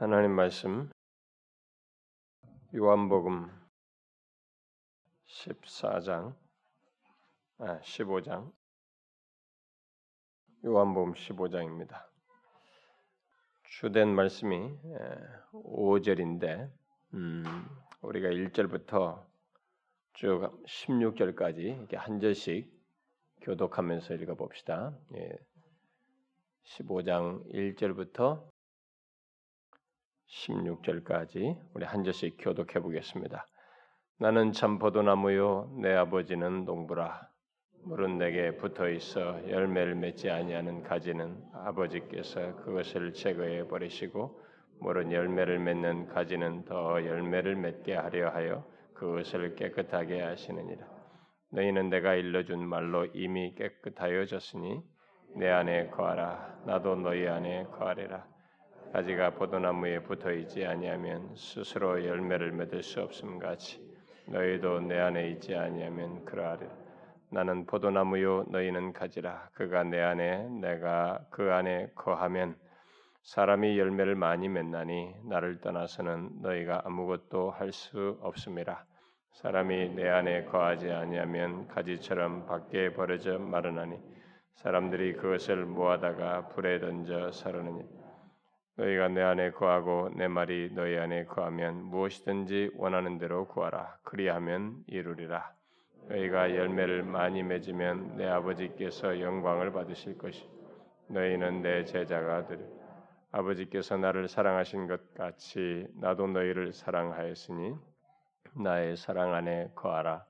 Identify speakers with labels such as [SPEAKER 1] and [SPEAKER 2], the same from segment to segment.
[SPEAKER 1] 하나님 말씀 요한복음 14장 아 15장 요한복음 15장입니다. 주된 말씀이 5절인데 음, 우리가 1절부터 쭉 16절까지 이렇게 한 절씩 교독하면서 읽어 봅시다. 예. 15장 1절부터 16절까지 우리 한 절씩 교독해 보겠습니다. 나는 참 포도나무요 내 아버지는 농부라. 물은 내게 붙어 있어 열매를 맺지 아니하는 가지는 아버지께서 그것을 제거해 버리시고 물은 열매를 맺는 가지는 더 열매를 맺게 하려 하여 그것을 깨끗하게 하시느니라. 너희는 내가 일러준 말로 이미 깨끗하여졌으니 내 안에 거하라. 나도 너희 안에 거하리라 가지가 포도나무에 붙어 있지 아니하면 스스로 열매를 맺을 수 없음 같이 너희도 내 안에 있지 아니하면 그러하리라. 나는 포도나무요 너희는 가지라. 그가 내 안에 내가 그 안에 거하면 사람이 열매를 많이 맺나니 나를 떠나서는 너희가 아무것도 할 수 없음이라. 사람이 내 안에 거하지 아니하면 가지처럼 밖에 버려져 마르나니 사람들이 그것을 모아다가 불에 던져 사르느니 너희가 내 안에 거하고 내 말이 너희 안에 거하면 무엇이든지 원하는 대로 구하라. 그리하면 이루리라. 너희가 열매를 많이 맺으면 내 아버지께서 영광을 받으실 것이. 너희는 내 제자가 되리. 아버지께서 나를 사랑하신 것 같이 나도 너희를 사랑하였으니 나의 사랑 안에 거하라.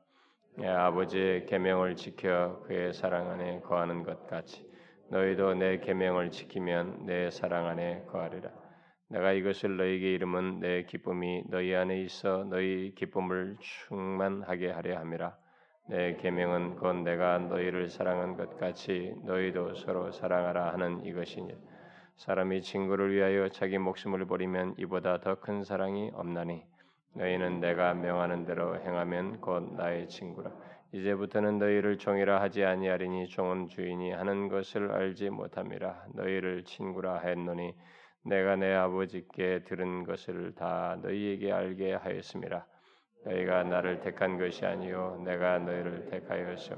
[SPEAKER 1] 내 아버지의 계명을 지켜 그의 사랑 안에 거하는 것 같이 너희도 내 계명을 지키면 내 사랑 안에 거하리라. 내가 이것을 너희에게 이름은 내 기쁨이 너희 안에 있어 너희 기쁨을 충만하게 하려 함이라. 내 계명은 곧 내가 너희를 사랑한 것 같이 너희도 서로 사랑하라 하는 이것이니 사람이 친구를 위하여 자기 목숨을 버리면 이보다 더 큰 사랑이 없나니 너희는 내가 명하는 대로 행하면 곧 나의 친구라. 이제부터는 너희를 종이라 하지 아니하리니 종은 주인이 하는 것을 알지 못함이라. 너희를 친구라 했노니 내가 내 아버지께 들은 것을 다 너희에게 알게 하였음이라 너희가 나를 택한 것이 아니요 내가 너희를 택하였소.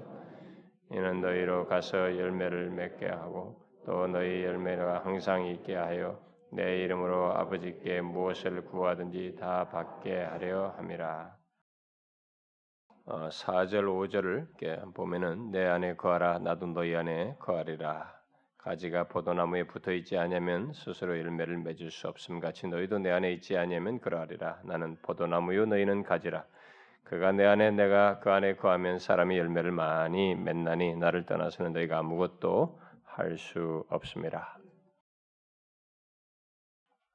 [SPEAKER 1] 이는 너희로 가서 열매를 맺게 하고 또 너희 열매가 항상 있게 하여 내 이름으로 아버지께 무엇을 구하든지 다 받게 하려 함이라. 4절 어, 5절을 보면은 내 안에 거하라 나도 너희 안에 거하리라. 가지가 포도나무에 붙어 있지 아니하면 스스로 열매를 맺을 수 없음 같이 너희도 내 안에 있지 아니하면 그러하리라. 나는 포도나무요 너희는 가지라. 그가 내 안에 내가 그 안에 거하면 사람이 열매를 많이 맺나니 나를 떠나서는 너희가 아무것도 할 수 없음이라.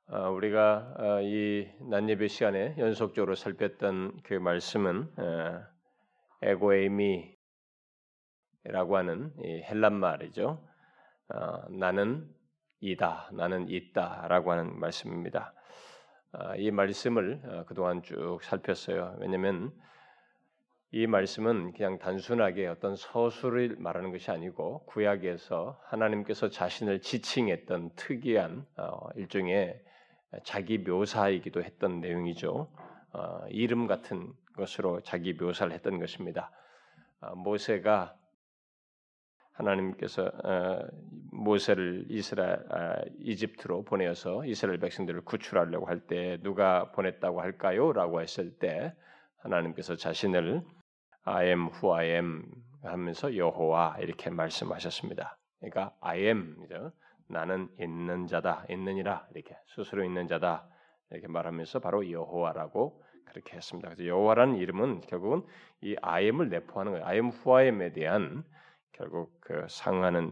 [SPEAKER 1] 어, 우리가 어, 이 난예배 시간에 연속적으로 살폈던 그 말씀은 에고에미라고 하는 헬란 말이죠. 어, 나는 이다, 나는 있다라고 하는 말씀입니다. 어, 이 말씀을 어, 그동안 쭉 살폈어요. 왜냐하면 이 말씀은 그냥 단순하게 어떤 서술을 말하는 것이 아니고 구약에서 하나님께서 자신을 지칭했던 특이한 어, 일종의 자기 묘사이기도 했던 내용이죠. 어, 이름 같은 것으로 자기 묘사를 했던 것입니다. 어, 모세가 하나님께서 어, 모세를 이스라엘 아, 이집트로 보내어서 이스라엘 백성들을 구출하려고 할 때 누가 보냈다고 할까요?라고 했을 때 하나님께서 자신을 I am who I am 하면서 여호와 이렇게 말씀하셨습니다. 그러니까 I am이죠. 나는 있는 자다, 있느니라 이렇게 스스로 있는 자다 이렇게 말하면서 바로 여호와라고 그렇게 했습니다. 그래서 여호와라는 이름은 결국은 이 아엠을 내포하는 거예요. 아엠 후아엠에 대한 결국 그 상하는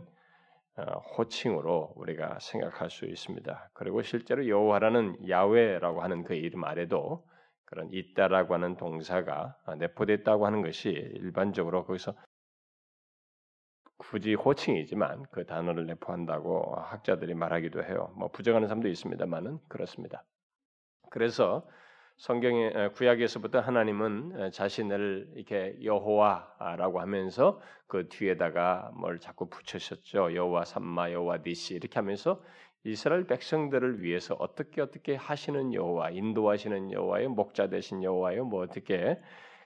[SPEAKER 1] 어, 호칭으로 우리가 생각할 수 있습니다. 그리고 실제로 여호와라는 야훼라고 하는 그 이름 아래도 그런 있다라고 하는 동사가 내포됐다고 하는 것이 일반적으로 거기서 굳이 호칭이지만 그 단어를 내포한다고 학자들이 말하기도 해요. 뭐 부정하는 사람도 있습니다만은 그렇습니다. 그래서 성경의 구약에서부터 하나님은 자신을 이렇게 여호와라고 하면서 그 뒤에다가 뭘 자꾸 붙이셨죠. 여호와 삼마, 여호와 니시 이렇게 하면서 이스라엘 백성들을 위해서 어떻게 어떻게 하시는 여호와, 인도하시는 여호와의 목자 되신 여호와요, 뭐 어떻게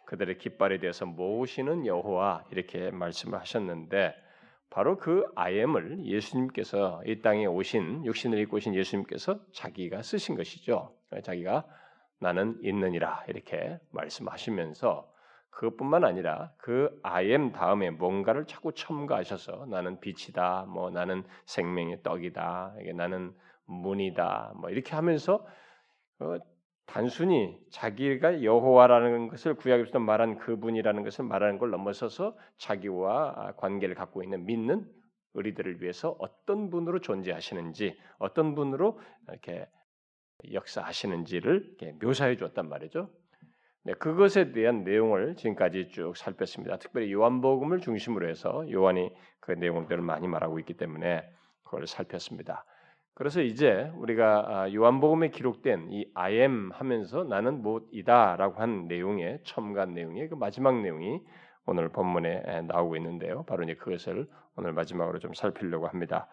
[SPEAKER 1] 그들의 깃발에 대해서 모으시는 여호와 이렇게 말씀을 하셨는데 바로 그 아엠을 예수님께서 이 땅에 오신 육신을 입고 오신 예수님께서 자기가 쓰신 것이죠. 자기가 나는 있느니라 이렇게 말씀하시면서 그것뿐만 아니라 그 아엠 다음에 뭔가를 자꾸 첨가하셔서 나는 빛이다, 뭐 나는 생명의 떡이다, 이게 나는 문이다, 뭐 이렇게 하면서 어, 단순히 자기가 여호와라는 것을 구약에서 말한 그분이라는 것을 말하는 걸 넘어서서 자기와 관계를 갖고 있는 믿는 의리들을 위해서 어떤 분으로 존재하시는지, 어떤 분으로 이렇게 역사하시는지를 묘사해 주었단 말이죠. 네, 그것에 대한 내용을 지금까지 쭉 살폈습니다. 특별히 요한복음을 중심으로 해서 요한이 그 내용들을 많이 말하고 있기 때문에 그걸 살폈습니다. 그래서 이제 우리가 아, 요한복음에 기록된 이 I am 하면서 나는 무엇이다라고 한 내용의 첨가한 내용의 그 마지막 내용이 오늘 본문에 나오고 있는데요. 바로 이제 그것을 오늘 마지막으로 좀 살피려고 합니다.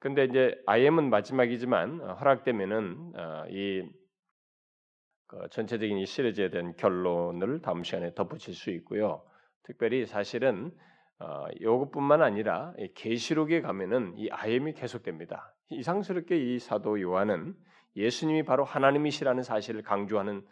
[SPEAKER 1] 근데 이제 I am은 마지막이지만 어, 허락되면은 어, 이그 전체적인 이 시리즈에 대한 결론을 다음 시간에 덧붙일 수 있고요. 특별히 사실은 어, 요것뿐만 아니라 계시록에 가면은 이 아엠이 계속됩니다. 이상스럽게 이 사도 요한은 예수님이 바로 하나님이시라는 사실을 강조하는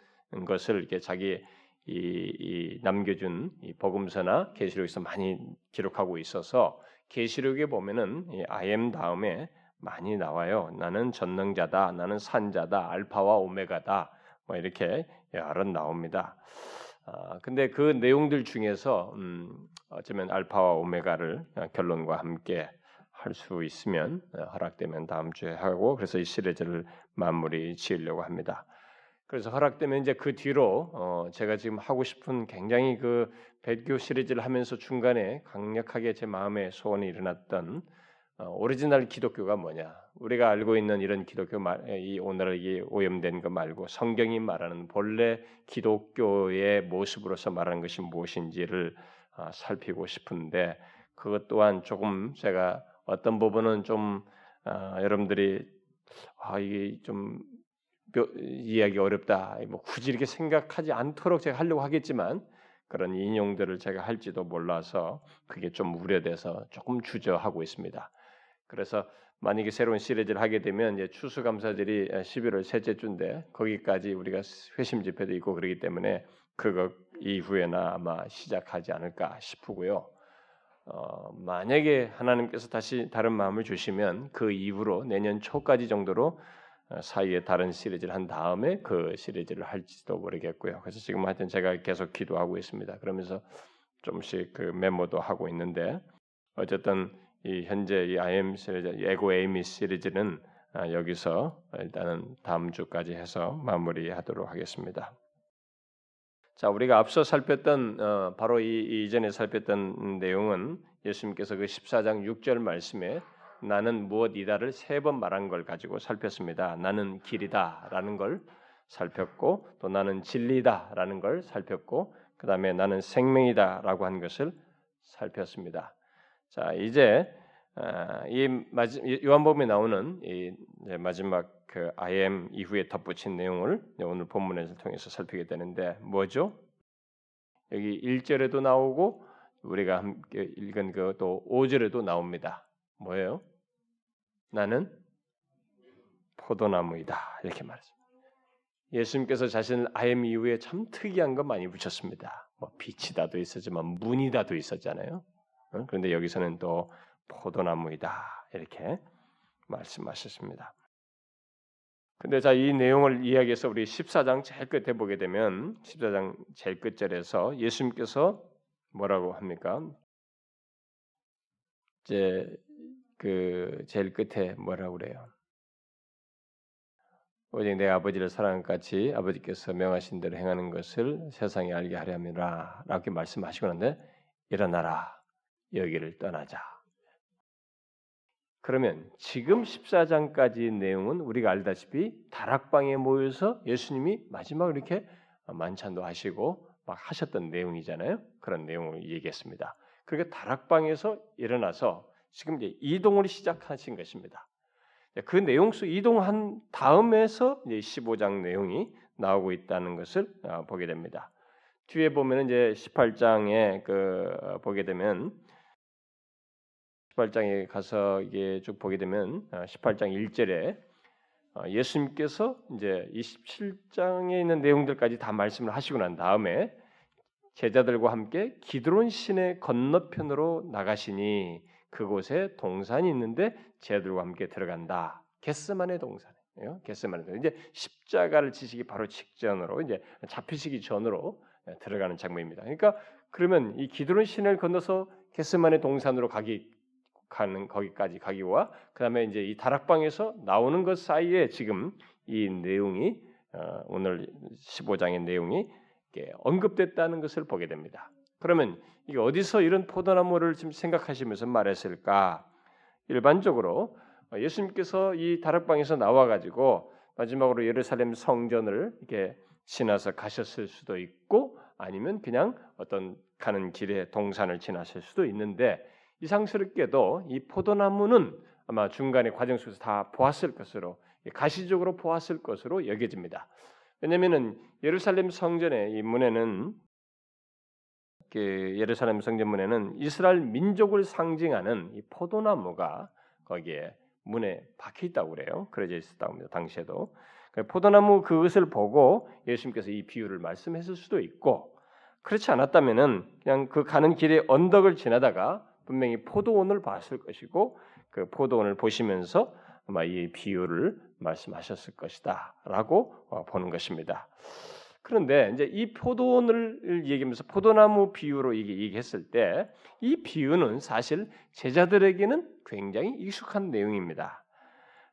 [SPEAKER 1] 것을 이렇게 자기 이, 이 남겨준 이 복음서나 계시록에서 많이 기록하고 있어서 계시록에 보면은 이 아엠 다음에 많이 나와요. 나는 전능자다, 나는 산자다, 알파와 오메가다, 뭐 이렇게 여러 나옵니다. 아, 근데 그 내용들 중에서 음, 어쩌면 알파와 오메가를 결론과 함께 할 수 있으면 어, 허락되면 다음 주에 하고 그래서 이 시리즈를 마무리 지으려고 합니다. 그래서 허락되면 이제 그 뒤로 어, 제가 지금 하고 싶은 굉장히 그 배교 시리즈를 하면서 중간에 강력하게 제 마음에 소원이 일어났던 어, 오리지널 기독교가 뭐냐? 우리가 알고 있는 이런 기독교 말, 이 오늘 이 오염된 거 말고 성경이 말하는 본래 기독교의 모습으로서 말하는 것이 무엇인지를 어, 살피고 싶은데 그것 또한 조금 제가 어떤 부분은 좀 어, 여러분들이 아 이게 좀 이해하기 어렵다. 뭐 굳이 이렇게 생각하지 않도록 제가 하려고 하겠지만 그런 인용들을 제가 할지도 몰라서 그게 좀 우려돼서 조금 주저하고 있습니다. 그래서 만약에 새로운 시리즈를 하게 되면 이제 추수감사절이 11월 셋째 주인데 거기까지 우리가 회심 집회도 있고 그러기 때문에 그거 이후에나 아마 시작하지 않을까 싶고요. 어, 만약에 하나님께서 다시 다른 마음을 주시면 그 이후로 내년 초까지 정도로 어, 사이에 다른 시리즈를 한 다음에 그 시리즈를 할지도 모르겠고요. 그래서 지금 하여튼 제가 계속 기도하고 있습니다. 그러면서 좀씩 그 메모도 하고 있는데 어쨌든 이 현재 이 IM 시리즈, 에고 에이미 시리즈는 아, 여기서 일단은 다음 주까지 해서 마무리하도록 하겠습니다. 자, 우리가 앞서 살폈던 어, 바로 이 이전에 살폈던 내용은 예수님께서 그 14장 6절 말씀에 나는 무엇이다를 세 번 말한 걸 가지고 살폈습니다. 나는 길이다라는 걸 살폈고 또 나는 진리다라는 걸 살폈고 그다음에 나는 생명이다라고 한 것을 살폈습니다. 자, 이제 아, 이 요한복음에 나오는 이 마지막 그 I am 이후에 덧붙인 내용을 오늘 본문에서 통해서 살피게 되는데 뭐죠? 여기 1절에도 나오고 우리가 함께 읽은 그 또 5절에도 나옵니다. 뭐예요? 나는 포도나무이다. 이렇게 말했습니다. 예수님께서 자신을 am 이후에 참 특이한 거 많이 붙였습니다. 뭐 빛이다도 있었지만 문이다도 있었잖아요. 그런데 여기서는 또 포도나무이다. 이렇게 말씀하셨습니다. 근데 자, 이 내용을 이야기해서 우리 14장 제일 끝에 보게 되면 14장 제일 끝절에서 예수님께서 뭐라고 합니까? 이제 그 제일 끝에 뭐라고 그래요? 오직 내 아버지를 사랑한 같이 아버지께서 명하신 대로 행하는 것을 세상에 알게 하려 함이라 라고 말씀하시고 는데 일어나라 여기를 떠나자 그러면 지금 14장까지 내용은 우리가 알다시피 다락방에 모여서 예수님이 마지막 이렇게 만찬도 하시고 막 하셨던 내용이잖아요. 그런 내용을 얘기했습니다. 그러니까 다락방에서 일어나서 지금 이제 이동을 시작하신 것입니다. 그 내용 속 이동한 다음에서 이제 15장 내용이 나오고 있다는 것을 어, 보게 됩니다. 뒤에 보면은 이제 18장에 그 어, 보게 되면 18장에 가서 이게 쭉 보게 되면 18장 어, 1절에 예수님께서 이제 27장에 있는 내용들까지 다 말씀을 하시고 난 다음에 제자들과 함께 기드론 시내 건너편으로 나가시니 그곳에 동산이 있는데 제자들과 함께 들어간다. 게스만의 동산이에요. 게스만의 동산. 이제 십자가를 지시기 바로 직전으로 이제 잡히시기 전으로 들어가는 장면입니다. 그러니까 그러면 이 기드론 시내를 건너서 게스만의 동산으로 가기 가는 거기까지 가기와 그다음에 이제 이 다락방에서 나오는 것 사이에 지금 이 내용이 어, 오늘 15장의 내용이 언급됐다는 것을 보게 됩니다. 그러면 이게 어디서 이런 포도나무를 지금 생각하시면서 말했을까? 일반적으로 예수님께서 이 다락방에서 나와 가지고 마지막으로 예루살렘 성전을 이렇게 지나서 가셨을 수도 있고 아니면 그냥 어떤 가는 길에 동산을 지나실 수도 있는데 이상스럽게도 이 포도나무는 아마 중간의 과정 속에서 다 보았을 것으로 가시적으로 보았을 것으로 여겨집니다. 왜냐하면은 예루살렘 성전의 이 문에는 그 예루살렘 성전 문에는 이스라엘 민족을 상징하는 이 포도나무가 거기에 문에 박혀 있다고 그래요. 그려져 있었다고 합니다. 당시에도 그 포도나무 그것을 보고 예수님께서 이 비유를 말씀했을 수도 있고 그렇지 않았다면은 그냥 그 가는 길에 언덕을 지나다가 분명히 포도원을 봤을 것이고 그 포도원을 보시면서 아마 이 비유를 말씀하셨을 것이다라고 어, 보는 것입니다. 그런데 이제 이 포도원을 얘기하면서 포도나무 비유로 얘기했을 때 이 비유는 사실 제자들에게는 굉장히 익숙한 내용입니다.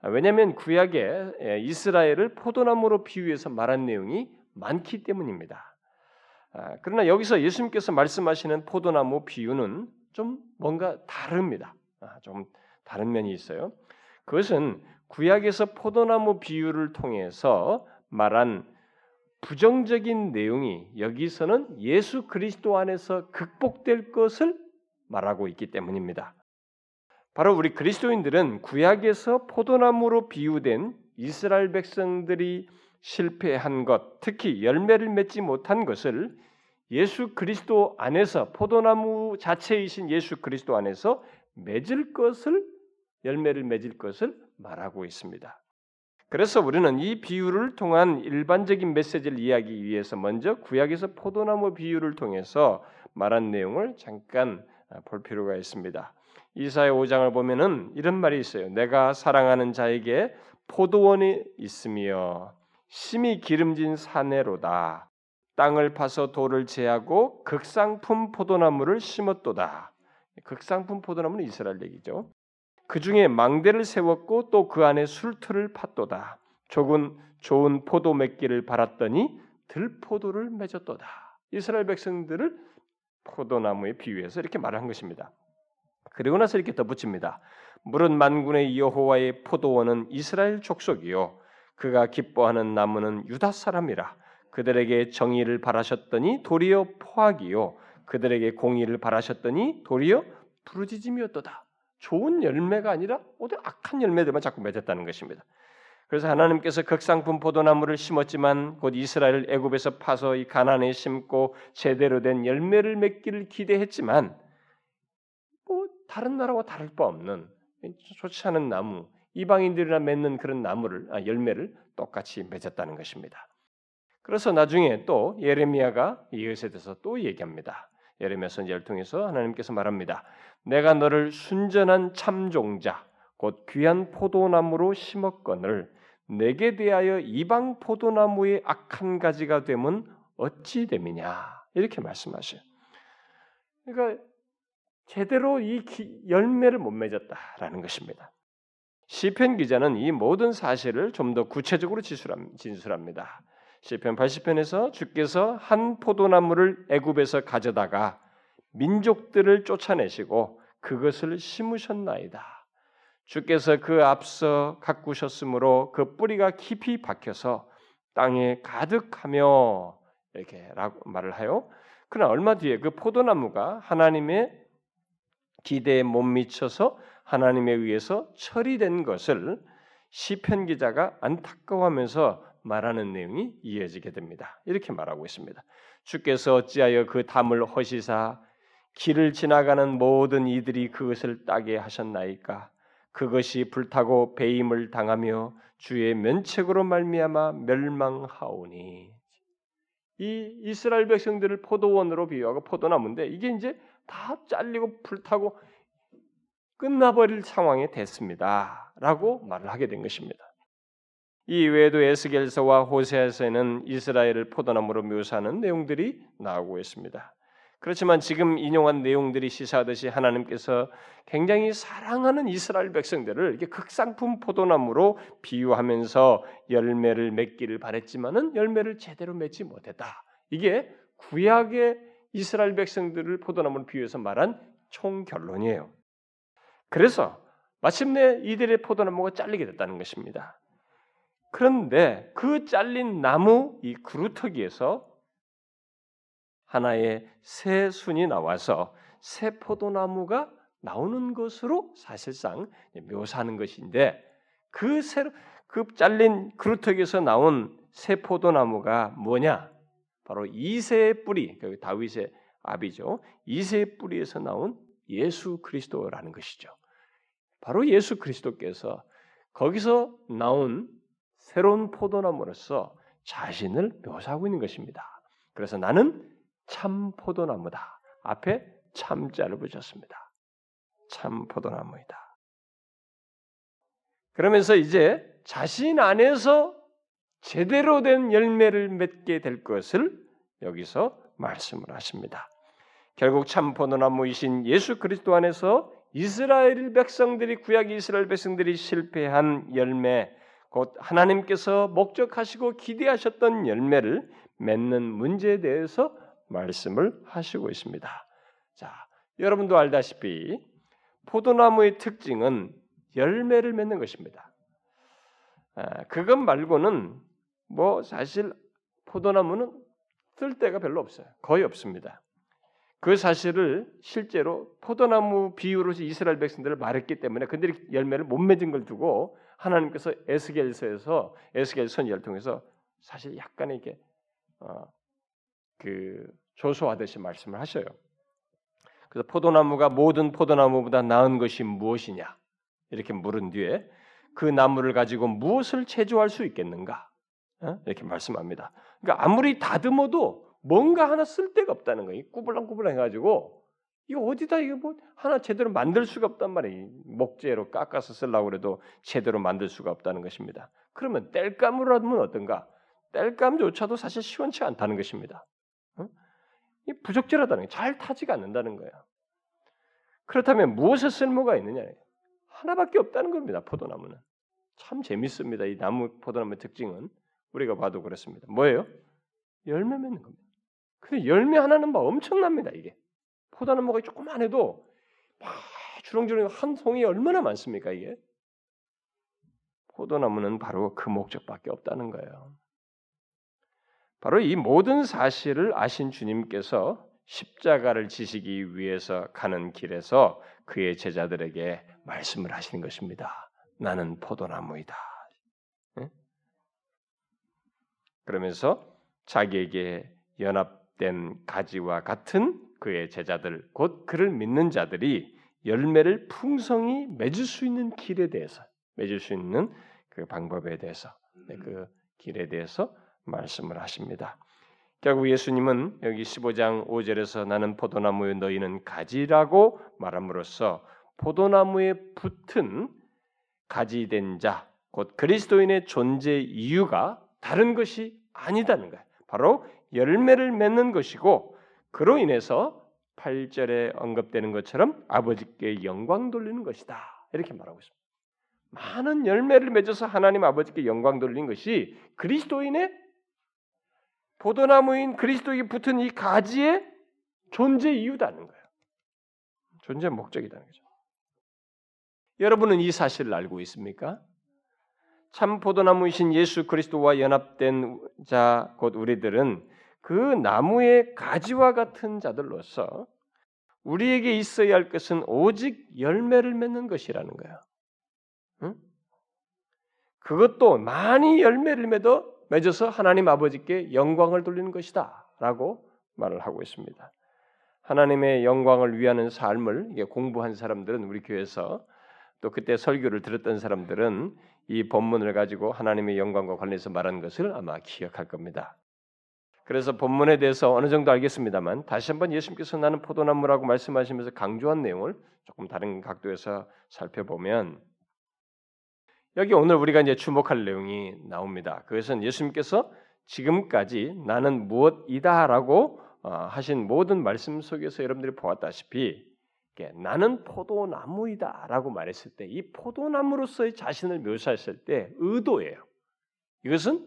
[SPEAKER 1] 왜냐하면 구약에 이스라엘을 포도나무로 비유해서 말한 내용이 많기 때문입니다. 아, 그러나 여기서 예수님께서 말씀하시는 포도나무 비유는 좀 뭔가 다릅니다. 아, 좀 다른 면이 있어요. 그것은 구약에서 포도나무 비유를 통해서 말한 부정적인 내용이 여기서는 예수 그리스도 안에서 극복될 것을 말하고 있기 때문입니다. 바로 우리 그리스도인들은 구약에서 포도나무로 비유된 이스라엘 백성들이 실패한 것, 특히 열매를 맺지 못한 것을 예수 그리스도 안에서 포도나무 자체이신 예수 그리스도 안에서 맺을 것을 열매를 맺을 것을 말하고 있습니다. 그래서 우리는 이 비유를 통한 일반적인 메시지를 이해하기 위해서 먼저 구약에서 포도나무 비유를 통해서 말한 내용을 잠깐 볼 필요가 있습니다. 이사야 5장을 보면은 이런 말이 있어요. 내가 사랑하는 자에게 포도원이 있으며 심히 기름진 사내로다. 땅을 파서 돌을 제하고 극상품 포도나무를 심었도다. 극상품 포도나무는 이스라엘 얘기죠. 그 중에 망대를 세웠고 또 그 안에 술틀을 팠도다. 조금 좋은 포도 맺기를 바랐더니 들포도를 맺었도다. 이스라엘 백성들을 포도나무에 비유해서 이렇게 말한 것입니다. 그리고 나서 이렇게 덧붙입니다. 물은 만군의 여호와의 포도원은 이스라엘 족속이요 그가 기뻐하는 나무는 유다 사람이라 그들에게 정의를 바라셨더니 도리어 포악이요 그들에게 공의를 바라셨더니 도리어 부르짖음이었도다. 좋은 열매가 아니라 오히려 악한 열매들만 자꾸 맺었다는 것입니다. 그래서 하나님께서 극상품 포도나무를 심었지만 곧 이스라엘 애굽에서 파서 이 가나안에 심고 제대로 된 열매를 맺기를 기대했지만 뭐 다른 나라와 다를 바 없는 좋지 않은 나무 이방인들이나 맺는 그런 나무를 아, 열매를 똑같이 맺었다는 것입니다. 그래서 나중에 또 예레미야가 이것에 대해서 또 얘기합니다. 예레미야 선지자를 통해서 하나님께서 말합니다. 내가 너를 순전한 참종자 곧 귀한 포도나무로 심었거늘 내게 대하여 이방 포도나무의 악한 가지가 되면 어찌 됨이냐 이렇게 말씀하셔요. 그러니까 제대로 이 열매를 못 맺었다라는 것입니다. 시편 기자는 이 모든 사실을 좀 더 구체적으로 진술합니다. 시편 80편에서 주께서 한 포도나무를 애굽에서 가져다가 민족들을 쫓아내시고 그것을 심으셨나이다. 주께서 그 앞서 가꾸셨으므로 그 뿌리가 깊이 박혀서 땅에 가득하며 이렇게 말을 하요. 그러나 얼마 뒤에 그 포도나무가 하나님의 기대에 못 미쳐서 하나님에 의해서 처리된 것을 시편 기자가 안타까워하면서 말하는 내용이 이어지게 됩니다. 이렇게 말하고 있습니다. 주께서 어찌하여 그 담을 허시사 길을 지나가는 모든 이들이 그것을 따게 하셨나이까 그것이 불타고 배임을 당하며 주의 면책으로 말미암아 멸망하오니 이 이스라엘 백성들을 포도원으로 비유하고 포도나무인데 이게 이제 다 잘리고 불타고 끝나버릴 상황이 됐습니다라고 말을 하게 된 것입니다. 이 외에도 에스겔서와 호세아서에는 이스라엘을 포도나무로 묘사하는 내용들이 나오고 있습니다. 그렇지만 지금 인용한 내용들이 시사하듯이 하나님께서 굉장히 사랑하는 이스라엘 백성들을 이렇게 극상품 포도나무로 비유하면서 열매를 맺기를 바랬지만은 열매를 제대로 맺지 못했다. 이게 구약의 이스라엘 백성들을 포도나무로 비유해서 말한 총 결론이에요. 그래서 마침내 이들의 포도나무가 잘리게 됐다는 것입니다. 그런데 그 잘린 나무 이 그루터기에서 하나의 새 순이 나와서 새 포도나무가 나오는 것으로 사실상 묘사하는 것인데 그 새로 그 잘린 그루터기에서 나온 새 포도나무가 뭐냐? 바로 이세의 뿌리, 그 다윗의 아비죠. 이세의 뿌리에서 나온 예수 그리스도라는 것이죠. 바로 예수 그리스도께서 거기서 나온 새로운 포도나무로서 자신을 묘사하고 있는 것입니다. 그래서 나는 참 포도나무다. 앞에 참자를 붙였습니다. 참 포도나무이다. 그러면서 이제 자신 안에서 제대로 된 열매를 맺게 될 것을 여기서 말씀을 하십니다. 결국 참 포도나무이신 예수 그리스도 안에서 이스라엘 백성들이 구약 이스라엘 백성들이 실패한 열매 곧 하나님께서 목적하시고 기대하셨던 열매를 맺는 문제에 대해서 말씀을 하시고 있습니다. 자, 여러분도 알다시피 포도나무의 특징은 열매를 맺는 것입니다. 아, 그것 말고는 뭐 사실 포도나무는 쓸 데가 별로 없어요. 거의 없습니다. 그 사실을 실제로 포도나무 비유로서 이스라엘 백성들을 말했기 때문에 그들이 열매를 못 맺은 걸 두고 하나님께서 에스겔서에서 에스겔 선지를 통해서 사실 약간의 이게 어, 그 조소하듯이 말씀을 하셔요. 그래서 포도나무가 모든 포도나무보다 나은 것이 무엇이냐 이렇게 물은 뒤에 그 나무를 가지고 무엇을 체조할 수 있겠는가 어? 이렇게 말씀합니다. 그러니까 아무리 다듬어도 뭔가 하나 쓸 데가 없다는 거예요. 꾸불랑꾸불랑 해가지고 이거 어디다 이거 뭐 하나 제대로 만들 수가 없단 말이에요. 목재로 깎아서 쓰려고 그래도 제대로 만들 수가 없다는 것입니다. 그러면 땔감으로 하면 어떤가? 땔감조차도 사실 시원치 않다는 것입니다. 어? 이 부적절하다는 게잘 타지가 않는다는 거예요. 그렇다면 무엇에 쓸모가 있느냐? 하나밖에 없다는 겁니다. 포도나무는 참 재밌습니다. 이 나무 포도나무의 특징은 우리가 봐도 그렇습니다. 뭐예요? 열매 맺는 겁니다. 근데 열매 하나는 막 엄청납니다. 이게 포도나무가 조금만 해도 막 주렁주렁 한 송이 얼마나 많습니까 이게? 포도나무는 바로 그 목적밖에 없다는 거예요. 바로 이 모든 사실을 아신 주님께서 십자가를 지시기 위해서 가는 길에서 그의 제자들에게 말씀을 하시는 것입니다. 나는 포도나무이다. 그러면서 자기에게 연합된 가지와 같은 그의 제자들 곧 그를 믿는 자들이 열매를 풍성히 맺을 수 있는 길에 대해서 맺을 수 있는 그 방법에 대해서 네, 그 길에 대해서 말씀을 하십니다. 결국 예수님은 여기 15장 5절에서 나는 포도나무에 너희는 가지라고 말함으로써 포도나무에 붙은 가지된 자, 곧 그리스도인의 존재 이유가 다른 것이 아니다는 거예요. 바로 열매를 맺는 것이고 그로 인해서 8절에 언급되는 것처럼 아버지께 영광 돌리는 것이다. 이렇게 말하고 있습니다. 많은 열매를 맺어서 하나님 아버지께 영광 돌리는 것이 그리스도인의 포도나무인 그리스도에게 붙은 이 가지의 존재 이유다는 거예요. 존재 목적이라는 거죠. 여러분은 이 사실을 알고 있습니까? 참 포도나무이신 예수 그리스도와 연합된 자 곧 우리들은 그 나무의 가지와 같은 자들로서 우리에게 있어야 할 것은 오직 열매를 맺는 것이라는 거예요. 응? 그것도 많이 열매를 맺어 맺어서 하나님 아버지께 영광을 돌리는 것이다라고 말을 하고 있습니다. 하나님의 영광을 위하는 삶을 공부한 사람들은 우리 교회에서 또 그때 설교를 들었던 사람들은 이 본문을 가지고 하나님의 영광과 관련해서 말한 것을 아마 기억할 겁니다. 그래서 본문에 대해서 어느 정도 알겠습니다만 다시 한번 예수님께서 나는 포도나무라고 말씀하시면서 강조한 내용을 조금 다른 각도에서 살펴보면 여기 오늘 우리가 이제 주목할 내용이 나옵니다. 그것은 예수님께서 지금까지 나는 무엇이다라고 어, 하신 모든 말씀 속에서 여러분들이 보았다시피 나는 포도나무이다라고 말했을 때 이 포도나무로서의 자신을 묘사했을 때 의도예요. 이것은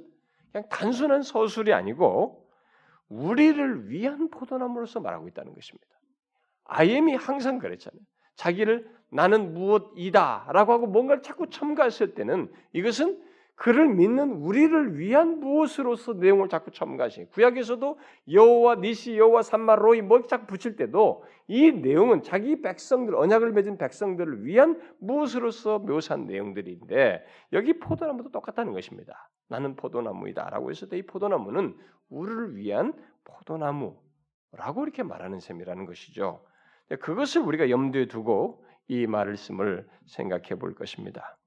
[SPEAKER 1] 그냥 단순한 서술이 아니고 우리를 위한 포도나무로서 말하고 있다는 것입니다. 아이엠이 항상 그랬잖아요. 자기를 나는 무엇이다 라고 하고 뭔가를 자꾸 첨가했을 때는 이것은 그를 믿는 우리를 위한 무엇으로서 내용을 자꾸 첨가하시. 구약에서도 여호와 니시 여호와 산마로이 뭐 자꾸 붙일 때도 이 내용은 자기 백성들 언약을 맺은 백성들을 위한 무엇으로서 묘사한 내용들인데 여기 포도나무도 똑같다는 것입니다. 나는 포도나무이다라고 했을 때 이 포도나무는 우리를 위한 포도나무라고 이렇게 말하는 셈이라는 것이죠. 그것을 우리가 염두에 두고 이 말씀을 생각해 볼 것입니다.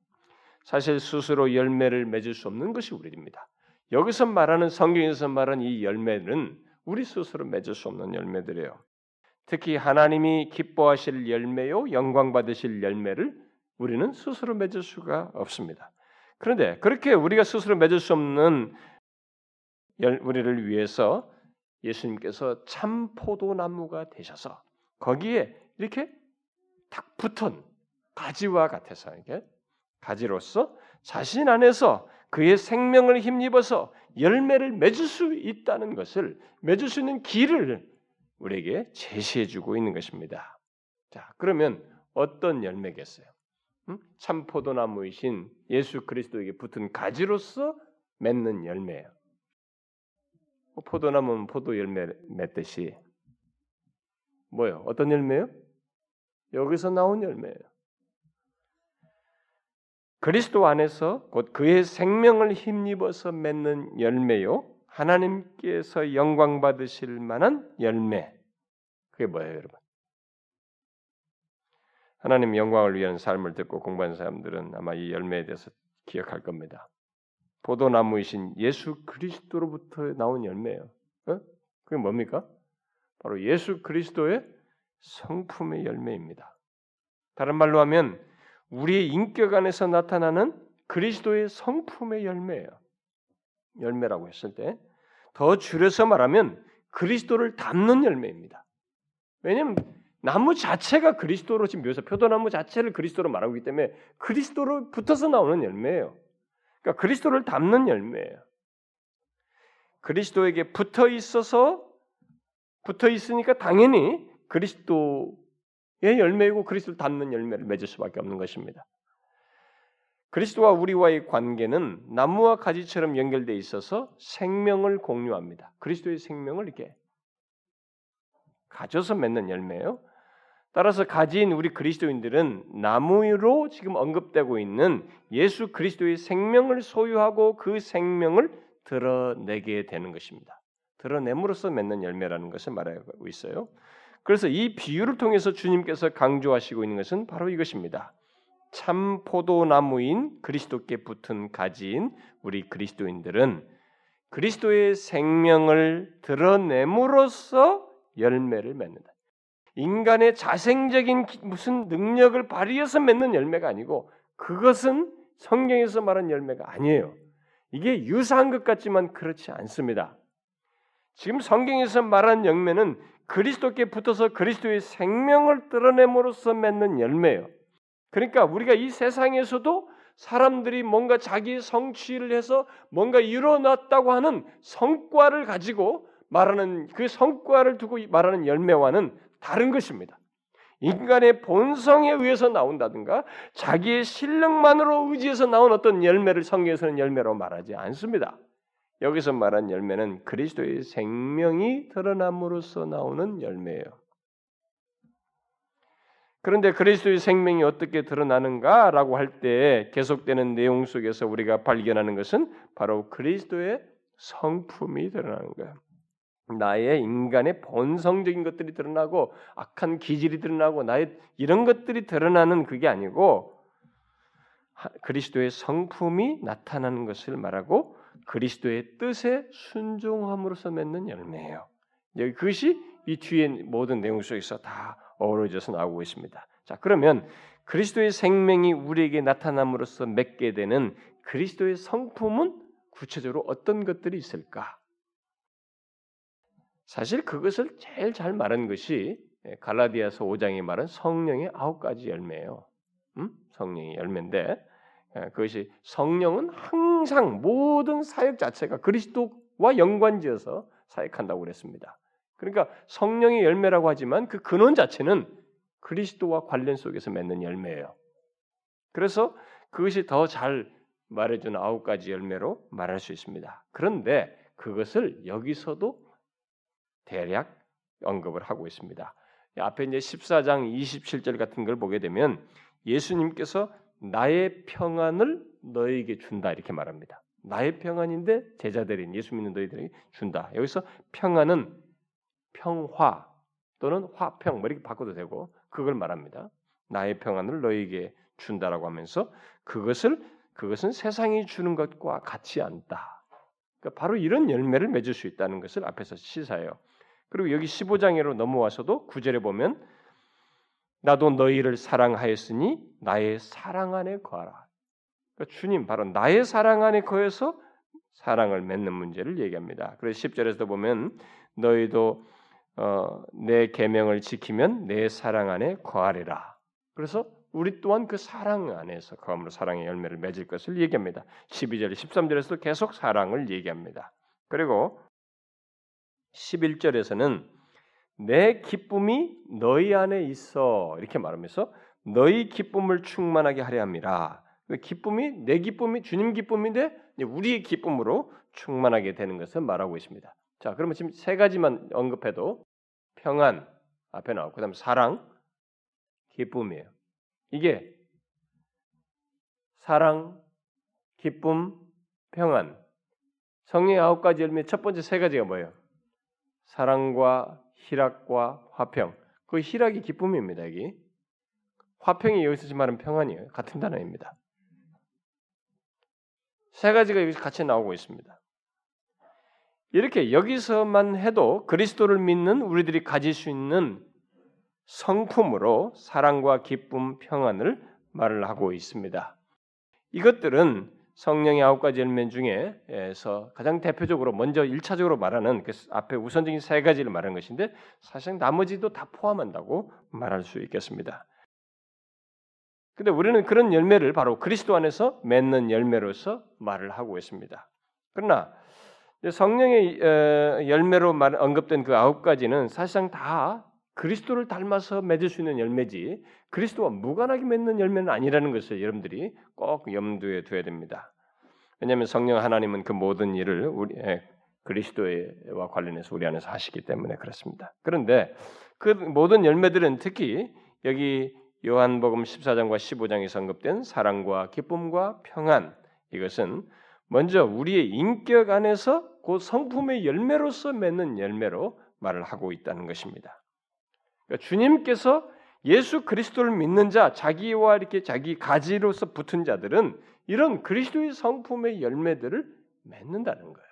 [SPEAKER 1] 사실 스스로 열매를 맺을 수 없는 것이 우리입니다. 여기서 말하는 성경에서 말하는 이 열매는 우리 스스로 맺을 수 없는 열매들이에요. 특히 하나님이 기뻐하실 열매요, 영광 받으실 열매를 우리는 스스로 맺을 수가 없습니다. 그런데 그렇게 우리가 스스로 맺을 수 없는 우리를 위해서 예수님께서 참 포도나무가 되셔서 거기에 이렇게 탁 붙은 가지와 같아서 이게 가지로서 자신 안에서 그의 생명을 힘입어서 열매를 맺을 수 있다는 것을 맺을 수 있는 길을 우리에게 제시해 주고 있는 것입니다. 자, 그러면 어떤 열매겠어요? 음? 참 포도나무이신 예수 그리스도에게 붙은 가지로서 맺는 열매예요. 뭐 포도나무는 포도 열매 맺듯이 뭐요? 어떤 열매요? 여기서 나온 열매예요. 그리스도 안에서 곧 그의 생명을 힘입어서 맺는 열매요. 하나님께서 영광 받으실 만한 열매. 그게 뭐예요, 여러분? 하나님 영광을 위한 삶을 듣고 공부한 사람들은 아마 이 열매에 대해서 기억할 겁니다. 포도나무이신 예수 그리스도로부터 나온 열매예요. 어? 그게 뭡니까? 바로 예수 그리스도의 성품의 열매입니다. 다른 말로 하면 우리의 인격 안에서 나타나는 그리스도의 성품의 열매예요. 열매라고 했을 때 더 줄여서 말하면 그리스도를 담는 열매입니다. 왜냐하면 나무 자체가 그리스도로 지금 묘사 표도나무 자체를 그리스도로 말하고 있기 때문에 그리스도로 붙어서 나오는 열매예요. 그러니까 그리스도를 담는 열매예요. 그리스도에게 붙어 있어서 붙어 있으니까 당연히 그리스도의 열매이고 그리스도를 닮는 열매를 맺을 수밖에 없는 것입니다. 그리스도와 우리와의 관계는 나무와 가지처럼 연결되어 있어서 생명을 공유합니다. 그리스도의 생명을 이렇게 가져서 맺는 열매예요. 따라서 가진 우리 그리스도인들은 나무로 지금 언급되고 있는 예수 그리스도의 생명을 소유하고 그 생명을 드러내게 되는 것입니다. 드러냄으로써 맺는 열매라는 것을 말하고 있어요. 그래서 이 비유를 통해서 주님께서 강조하시고 있는 것은 바로 이것입니다. 참 포도나무인 그리스도께 붙은 가지인 우리 그리스도인들은 그리스도의 생명을 드러냄으로써 열매를 맺는다. 인간의 자생적인 무슨 능력을 발휘해서 맺는 열매가 아니고 그것은 성경에서 말한 열매가 아니에요. 이게 유사한 것 같지만 그렇지 않습니다. 지금 성경에서 말한 열매는 그리스도께 붙어서 그리스도의 생명을 드러냄으로써 맺는 열매예요. 그러니까 우리가 이 세상에서도 사람들이 뭔가 자기 성취를 해서 뭔가 이뤄놨다고 하는 성과를 가지고 말하는 그 성과를 두고 말하는 열매와는 다른 것입니다. 인간의 본성에 의해서 나온다든가 자기의 실력만으로 의지해서 나온 어떤 열매를 성경에서는 열매로 말하지 않습니다. 여기서 말한 열매는 그리스도의 생명이 드러남으로써 나오는 열매예요. 그런데 그리스도의 생명이 어떻게 드러나는가라고 할때 계속되는 내용 속에서 우리가 발견하는 것은 바로 그리스도의 성품이 드러나는 거예요. 나의 인간의 본성적인 것들이 드러나고 악한 기질이 드러나고 나의 이런 것들이 드러나는 그게 아니고 그리스도의 성품이 나타나는 것을 말하고 그리스도의 뜻에 순종함으로써 맺는 열매예요. 그것이 이 뒤에 모든 내용 속에서 다 어우러져서 나오고 있습니다. 자, 그러면 그리스도의 생명이 우리에게 나타남으로써 맺게 되는 그리스도의 성품은 구체적으로 어떤 것들이 있을까? 사실 그것을 제일 잘 말한 것이 갈라디아서 5장에 말한 성령의 아홉 가지 열매예요. 음? 성령의 열매인데 그것이 성령은 항상 모든 사역 자체가 그리스도와 연관지어서 사역한다고 그랬습니다. 그러니까 성령의 열매라고 하지만 그 근원 자체는 그리스도와 관련 속에서 맺는 열매예요. 그래서 그것이 더 잘 말해준 아홉 가지 열매로 말할 수 있습니다. 그런데 그것을 여기서도 대략 언급을 하고 있습니다. 앞에 이제 14장 27절 같은 걸 보게 되면 예수님께서 나의 평안을 너에게 준다 이렇게 말합니다. 나의 평안인데 제자들인 예수 믿는 너희들에게 준다. 여기서 평안은 평화 또는 화평 뭐 이렇게 바꿔도 되고 그걸 말합니다. 나의 평안을 너에게 준다라고 하면서 그것을 그것은 세상이 주는 것과 같지 않다. 그러니까 바로 이런 열매를 맺을 수 있다는 것을 앞에서 시사해요. 그리고 여기 15장으로 넘어와서도 구절에 보면 나도 너희를 사랑하였으니 나의 사랑 안에 거하라. 그러니까 주님 바로 나의 사랑 안에 거해서 사랑을 맺는 문제를 얘기합니다. 그래서 10절에서 보면 너희도 어, 내 계명을 지키면 내 사랑 안에 거하리라. 그래서 우리 또한 그 사랑 안에서 거함으로 사랑의 열매를 맺을 것을 얘기합니다. 12절, 13절에서도 계속 사랑을 얘기합니다. 그리고 11절에서는 내 기쁨이 너희 안에 있어 이렇게 말하면서 너희 기쁨을 충만하게 하려 함이라. 그 기쁨이 내 기쁨이 주님 기쁨인데 우리의 기쁨으로 충만하게 되는 것을 말하고 있습니다. 자, 그러면 지금 세 가지만 언급해도 평안 앞에 나오고 그다음 사랑, 기쁨이에요. 이게 사랑, 기쁨, 평안. 성령의 아홉 가지 열매 첫 번째 세 가지가 뭐예요? 사랑과 희락과 화평. 그 희락이 기쁨입니다. 여기 화평이 여기서 말하는 평안이에요. 같은 단어입니다. 세 가지가 여기서 같이 나오고 있습니다. 이렇게 여기서만 해도 그리스도를 믿는 우리들이 가질 수 있는 성품으로 사랑과 기쁨, 평안을 말을 하고 있습니다. 이것들은 성령의 아홉 가지 열매 중에서 가장 대표적으로 먼저 일차적으로 말하는 그 앞에 우선적인 세 가지를 말하는 것인데 사실 나머지도 다 포함한다고 말할 수 있겠습니다. 근데 우리는 그런 열매를 바로 그리스도 안에서 맺는 열매로서 말을 하고 있습니다. 그러나 성령의 열매로 말 언급된 그 아홉 가지는 사실상 다 그리스도를 닮아서 맺을 수 있는 열매지 그리스도와 무관하게 맺는 열매는 아니라는 것을 여러분들이 꼭 염두에 둬야 됩니다. 왜냐하면 성령 하나님은 그 모든 일을 우리 그리스도와 관련해서 우리 안에서 하시기 때문에 그렇습니다. 그런데 그 모든 열매들은 특히 여기 요한복음 14장과 15장에 언급된 사랑과 기쁨과 평안 이것은 먼저 우리의 인격 안에서 그 성품의 열매로서 맺는 열매로 말을 하고 있다는 것입니다. 그러니까 주님께서 예수 그리스도를 믿는 자, 자기와 이렇게 자기 가지로서 붙은 자들은 이런 그리스도의 성품의 열매들을 맺는다는 거예요.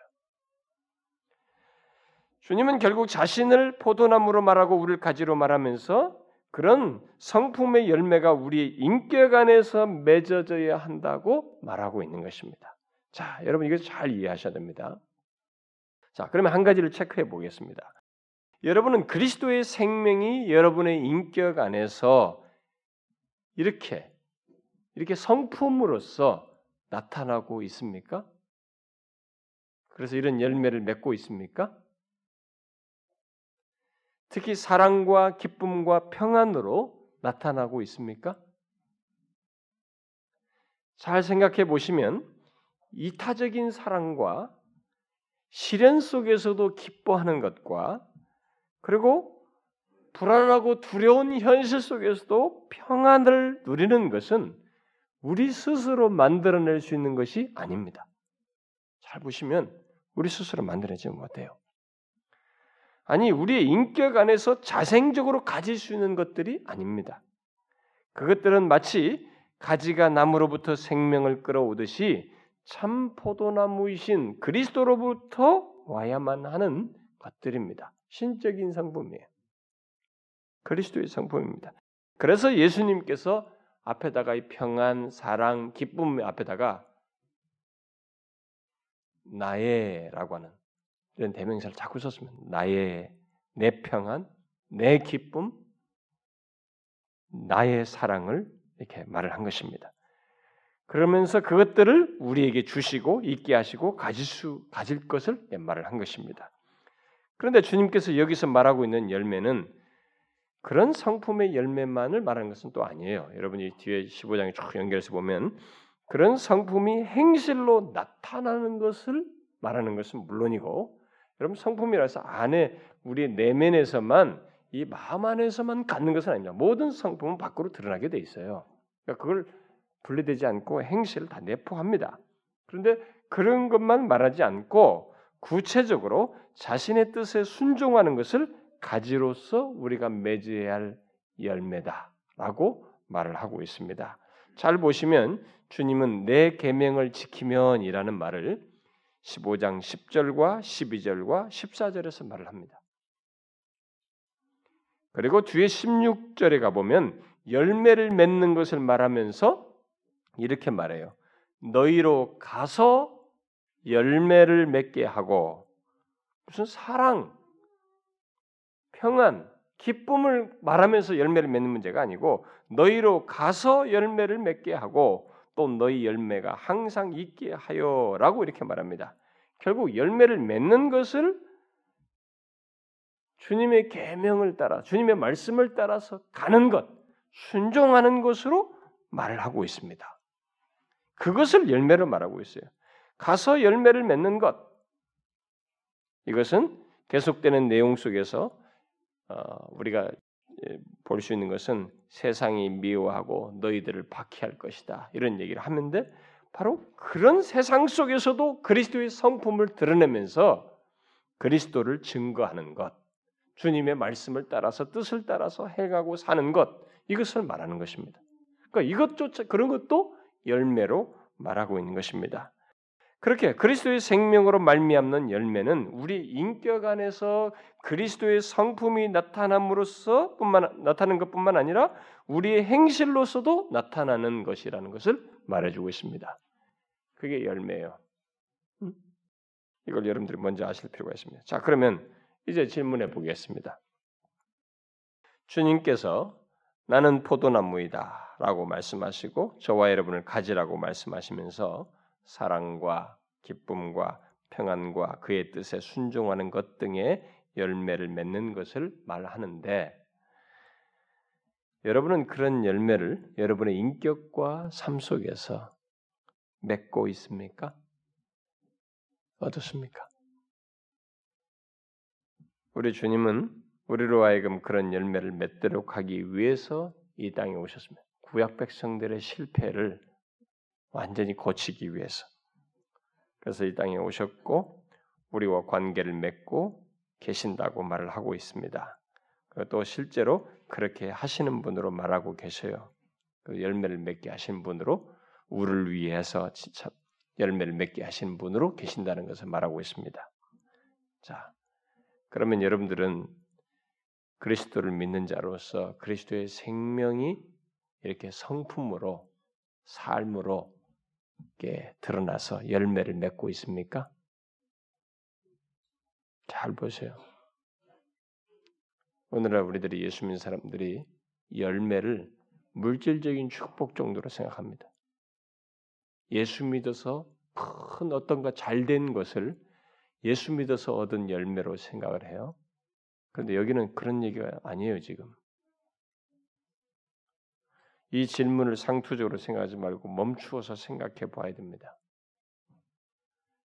[SPEAKER 1] 주님은 결국 자신을 포도나무로 말하고 우리를 가지로 말하면서 그런 성품의 열매가 우리의 인격 안에서 맺어져야 한다고 말하고 있는 것입니다. 자, 여러분 이거 잘 이해하셔야 됩니다. 자, 그러면 한 가지를 체크해 보겠습니다. 여러분은 그리스도의 생명이 여러분의 인격 안에서 이렇게 이렇게 성품으로서 나타나고 있습니까? 그래서 이런 열매를 맺고 있습니까? 특히 사랑과 기쁨과 평안으로 나타나고 있습니까? 잘 생각해 보시면 이타적인 사랑과 시련 속에서도 기뻐하는 것과 그리고 불안하고 두려운 현실 속에서도 평안을 누리는 것은 우리 스스로 만들어낼 수 있는 것이 아닙니다. 잘 보시면 우리 스스로 만들어내지 못해요. 아니 우리의 인격 안에서 자생적으로 가질 수 있는 것들이 아닙니다. 그것들은 마치 가지가 나무로부터 생명을 끌어오듯이 참 포도나무이신 그리스도로부터 와야만 하는 것들입니다. 신적인 상품이에요. 그리스도의 상품입니다. 그래서 예수님께서 앞에다가 이 평안, 사랑, 기쁨 앞에다가 나의라고 하는 이런 대명사를 자꾸 썼으면 나의 내 평안, 내 기쁨, 나의 사랑을 이렇게 말을 한 것입니다. 그러면서 그것들을 우리에게 주시고 있게 하시고 가질 수 가질 것을 말을 한 것입니다. 그런데 주님께서 여기서 말하고 있는 열매는 그런 성품의 열매만을 말하는 것은 또 아니에요. 여러분이 뒤에 15장에 쭉 연결해서 보면 그런 성품이 행실로 나타나는 것을 말하는 것은 물론이고 여러분 성품이라서 안에 우리 내면에서만 이 마음 안에서만 갖는 것은 아닙니다. 모든 성품은 밖으로 드러나게 돼 있어요. 그러니까 그걸 분리되지 않고 행실을 다 내포합니다. 그런데 그런 것만 말하지 않고 구체적으로 자신의 뜻에 순종하는 것을 가지로서 우리가 맺어야 할 열매다라고 말을 하고 있습니다. 잘 보시면 주님은 내 계명을 지키면이라는 말을 15장 10절과 12절과 14절에서 말을 합니다. 그리고 뒤에 16절에 가 보면 열매를 맺는 것을 말하면서 이렇게 말해요. 너희로 가서 열매를 맺게 하고 무슨 사랑, 평안, 기쁨을 말하면서 열매를 맺는 문제가 아니고 너희로 가서 열매를 맺게 하고 또 너희 열매가 항상 있게 하여라고 이렇게 말합니다. 결국 열매를 맺는 것을 주님의 계명을 따라 주님의 말씀을 따라서 가는 것, 순종하는 것으로 말을 하고 있습니다. 그것을 열매로 말하고 있어요. 가서 열매를 맺는 것. 이것은 계속되는 내용 속에서 어, 우리가 예, 볼수 있는 것은 세상이 미워하고 너희들을 박해할 것이다 이런 얘기를 하는데 바로 그런 세상 속에서도 그리스도의 성품을 드러내면서 그리스도를 증거하는 것, 주님의 말씀을 따라서 뜻을 따라서 해가고 사는 것 이것을 말하는 것입니다. 그러니까 이것조차 그런 것도 열매로 말하고 있는 것입니다. 그렇게 그리스도의 생명으로 말미암는 열매는 우리 인격 안에서 그리스도의 성품이 나타남으로써 뿐만 나타나는 것뿐만 아니라 우리의 행실로서도 나타나는 것이라는 것을 말해주고 있습니다. 그게 열매예요. 음? 이걸 여러분들이 먼저 아실 필요가 있습니다. 자, 그러면 이제 질문해 보겠습니다. 주님께서 나는 포도나무이다라고 말씀하시고 저와 여러분을 가지라고 말씀하시면서 사랑과 기쁨과 평안과 그의 뜻에 순종하는 것 등의 열매를 맺는 것을 말하는데 여러분은 그런 열매를 여러분의 인격과 삶 속에서 맺고 있습니까? 어떻습니까? 우리 주님은 우리로 하여금 그런 열매를 맺도록 하기 위해서 이 땅에 오셨습니다. 구약 백성들의 실패를 완전히 고치기 위해서. 그래서 이 땅에 오셨고 우리와 관계를 맺고 계신다고 말을 하고 있습니다. 또 실제로 그렇게 하시는 분으로 말하고 계셔요. 그 열매를 맺게 하신 분으로 우리를 위해서 열매를 맺게 하신 분으로 계신다는 것을 말하고 있습니다. 자, 그러면 여러분들은 그리스도를 믿는 자로서 그리스도의 생명이 이렇게 성품으로 삶으로 드러나서 열매를 맺고 있습니까? 잘 보세요. 오늘날 우리들이 예수 믿는 사람들이 열매를 물질적인 축복 정도로 생각합니다. 예수 믿어서 큰 어떤가 잘된 것을 예수 믿어서 얻은 열매로 생각을 해요. 그런데 여기는 그런 얘기가 아니에요, 지금. 이 질문을 상투적으로 생각하지 말고 멈추어서 생각해 봐야 됩니다.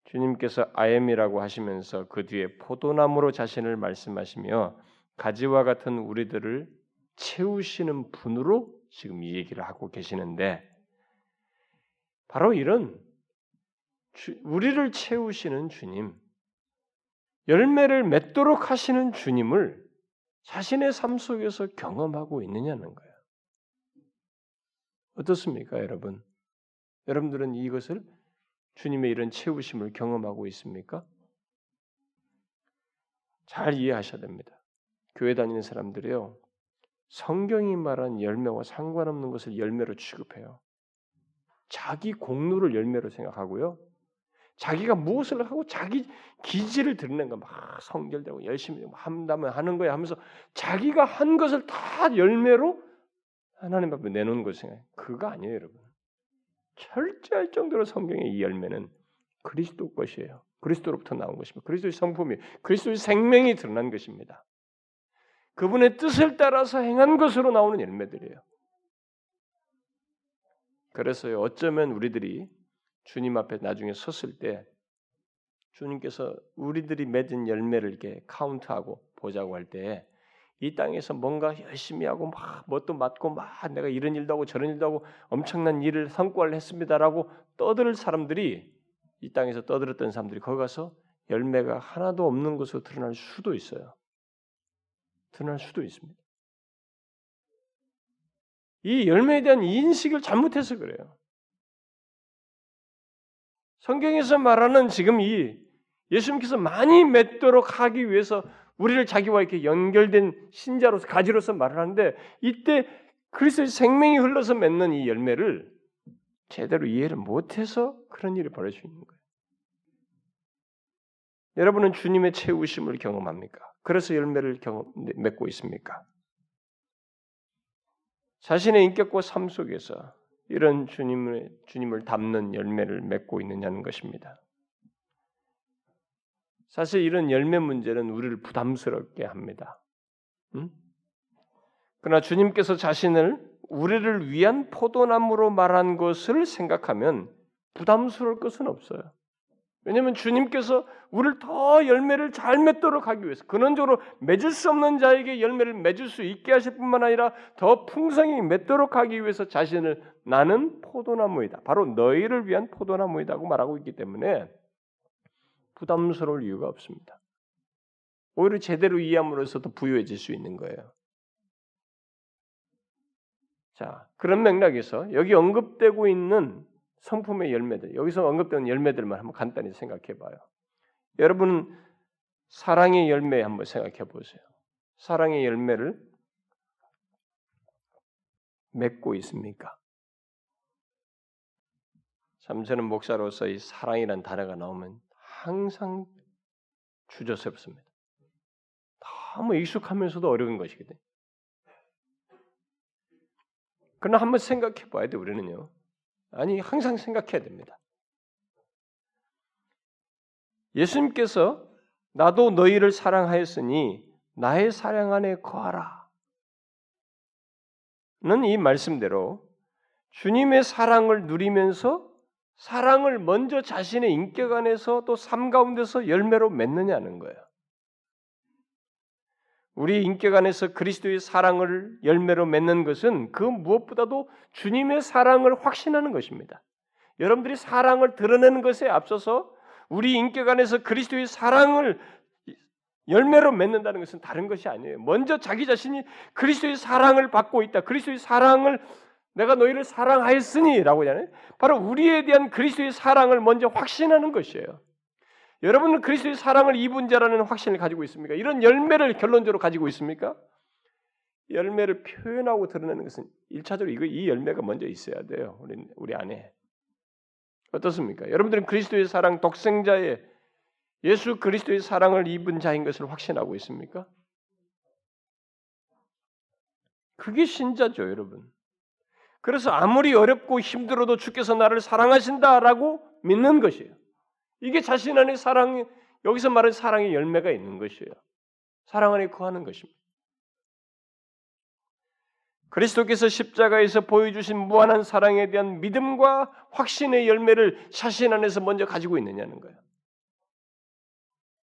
[SPEAKER 1] 주님께서 아엠이라고 하시면서 그 뒤에 포도나무로 자신을 말씀하시며 가지와 같은 우리들을 채우시는 분으로 지금 이 얘기를 하고 계시는데 바로 이런 주, 우리를 채우시는 주님, 열매를 맺도록 하시는 주님을 자신의 삶 속에서 경험하고 있느냐는 거예요. 어떻습니까, 여러분? 여러분들은 이것을 주님의 이런 채우심을 경험하고 있습니까? 잘 이해하셔야 됩니다. 교회 다니는 사람들이요. 성경이 말한 열매와 상관없는 것을 열매로 취급해요. 자기 공로를 열매로 생각하고요. 자기가 무엇을 하고 자기 기질을 드러낸 거막 성결되고 열심히 한다면 하는 거야 하면서 자기가 한 것을 다 열매로 하나님 앞에 것을 생각해. 그거 아니에요, 여러분. 철저할 정도로 성경의 이 열매는 그리스도 것이에요. 그리스도로부터 나온 것입니다. 그리스도의 성품이 그리스도의 생명이 드러난 것입니다. 그분의 뜻을 따라서 행한 것으로 나오는 열매들이에요. 그래서요, 어쩌면 우리들이 주님 앞에 나중에 섰을 때 주님께서 우리들이 맺은 열매를 이렇게 카운트하고 보자고 할 때 이 땅에서 뭔가 열심히 하고 막 뭣도 맡고 막 내가 이런 일도 하고 저런 일도 하고 엄청난 일을 성과를 했습니다라고 떠들 사람들이 이 땅에서 떠들었던 사람들이 거기 가서 열매가 하나도 없는 것으로 드러날 수도 있어요. 드러날 수도 있습니다. 이 열매에 대한 인식을 잘못해서 그래요. 성경에서 말하는 지금 이 예수님께서 많이 맺도록 하기 위해서 우리를 자기와 이렇게 연결된 신자로서 가지로서 말을 하는데 이때 그리스도의 생명이 흘러서 맺는 이 열매를 제대로 이해를 못해서 그런 일이 벌어지고 있는 거예요. 여러분은 주님의 채우심을 경험합니까? 그래서 열매를 경험, 맺고 있습니까? 자신의 인격과 삶 속에서 이런 주님을, 주님을 담는 열매를 맺고 있느냐는 것입니다. 사실 이런 열매 문제는 우리를 부담스럽게 합니다. 음? 그러나 주님께서 자신을 우리를 위한 포도나무로 말한 것을 생각하면 부담스러울 것은 없어요. 왜냐하면 주님께서 우리를 더 열매를 잘 맺도록 하기 위해서 근원적으로 맺을 수 없는 자에게 열매를 맺을 수 있게 하실 뿐만 아니라 더 풍성히 맺도록 하기 위해서 자신을 나는 포도나무이다. 바로 너희를 위한 포도나무이다고 말하고 있기 때문에 부담스러울 이유가 없습니다. 오히려 제대로 이해함으로써 더 부유해질 수 있는 거예요. 자, 그런 맥락에서 여기 언급되고 있는 성품의 열매들, 여기서 언급되는 열매들만 한번 간단히 생각해 봐요. 여러분 사랑의 열매 한번 생각해 보세요. 사랑의 열매를 맺고 있습니까? 참 저는 목사로서 이 사랑이란 단어가 나오면 항상 주저스럽습니다. 너무 익숙하면서도 어려운 것이거든요. 그러나 한번 생각해 봐야 돼 우리는요. 아니 항상 생각해야 됩니다. 예수님께서 나도 너희를 사랑하였으니 나의 사랑 안에 거하라. 는 이 말씀대로 주님의 사랑을 누리면서 사랑을 먼저 자신의 인격 안에서 또 삶 가운데서 열매로 맺느냐는 거예요. 우리 인격 안에서 그리스도의 사랑을 열매로 맺는 것은 그 무엇보다도 주님의 사랑을 확신하는 것입니다. 여러분들이 사랑을 드러내는 것에 앞서서 우리 인격 안에서 그리스도의 사랑을 열매로 맺는다는 것은 다른 것이 아니에요. 먼저 자기 자신이 그리스도의 사랑을 받고 있다. 그리스도의 사랑을 내가 너희를 사랑하였으니라고 하잖아요. 바로 우리에 대한 그리스도의 사랑을 먼저 확신하는 것이에요. 여러분은 그리스도의 사랑을 입은 자라는 확신을 가지고 있습니까? 이런 열매를 결론적으로 가지고 있습니까? 열매를 표현하고 드러내는 것은 일차적으로 이거 이 열매가 먼저 있어야 돼요. 우리 우리 안에 어떻습니까? 여러분들은 그리스도의 사랑 독생자의 예수 그리스도의 사랑을 입은 자인 것을 확신하고 있습니까? 그게 신자죠, 여러분. 그래서 아무리 어렵고 힘들어도 주께서 나를 사랑하신다라고 믿는 것이에요. 이게 자신 안에 사랑, 여기서 말하는 사랑의 열매가 있는 것이에요. 사랑 안에 거하는 것입니다. 그리스도께서 십자가에서 보여주신 무한한 사랑에 대한 믿음과 확신의 열매를 자신 안에서 먼저 가지고 있느냐는 거예요.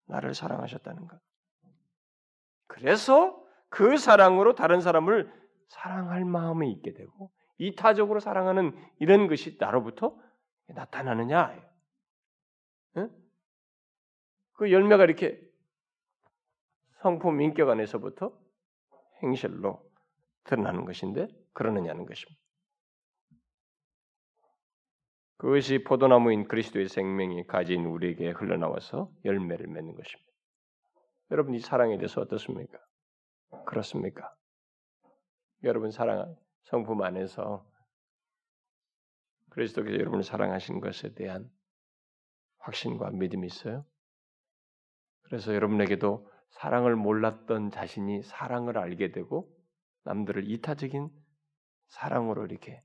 [SPEAKER 1] 나를 사랑하셨다는 것. 그래서 그 사랑으로 다른 사람을 사랑할 마음이 있게 되고 이타적으로 사랑하는 이런 것이 나로부터 나타나느냐? 응? 그 열매가 이렇게 성품 인격 안에서부터 행실로 드러나는 것인데 그러느냐는 것입니다. 그것이 포도나무인 그리스도의 생명이 가진 우리에게 흘러나와서 열매를 맺는 것입니다. 여러분 이 사랑에 대해서 어떻습니까? 그렇습니까? 여러분 사랑 성품 안에서 그리스도께서 여러분을 사랑하신 것에 대한 확신과 믿음이 있어요? 그래서 여러분에게도 사랑을 몰랐던 자신이 사랑을 알게 되고 남들을 이타적인 사랑으로 이렇게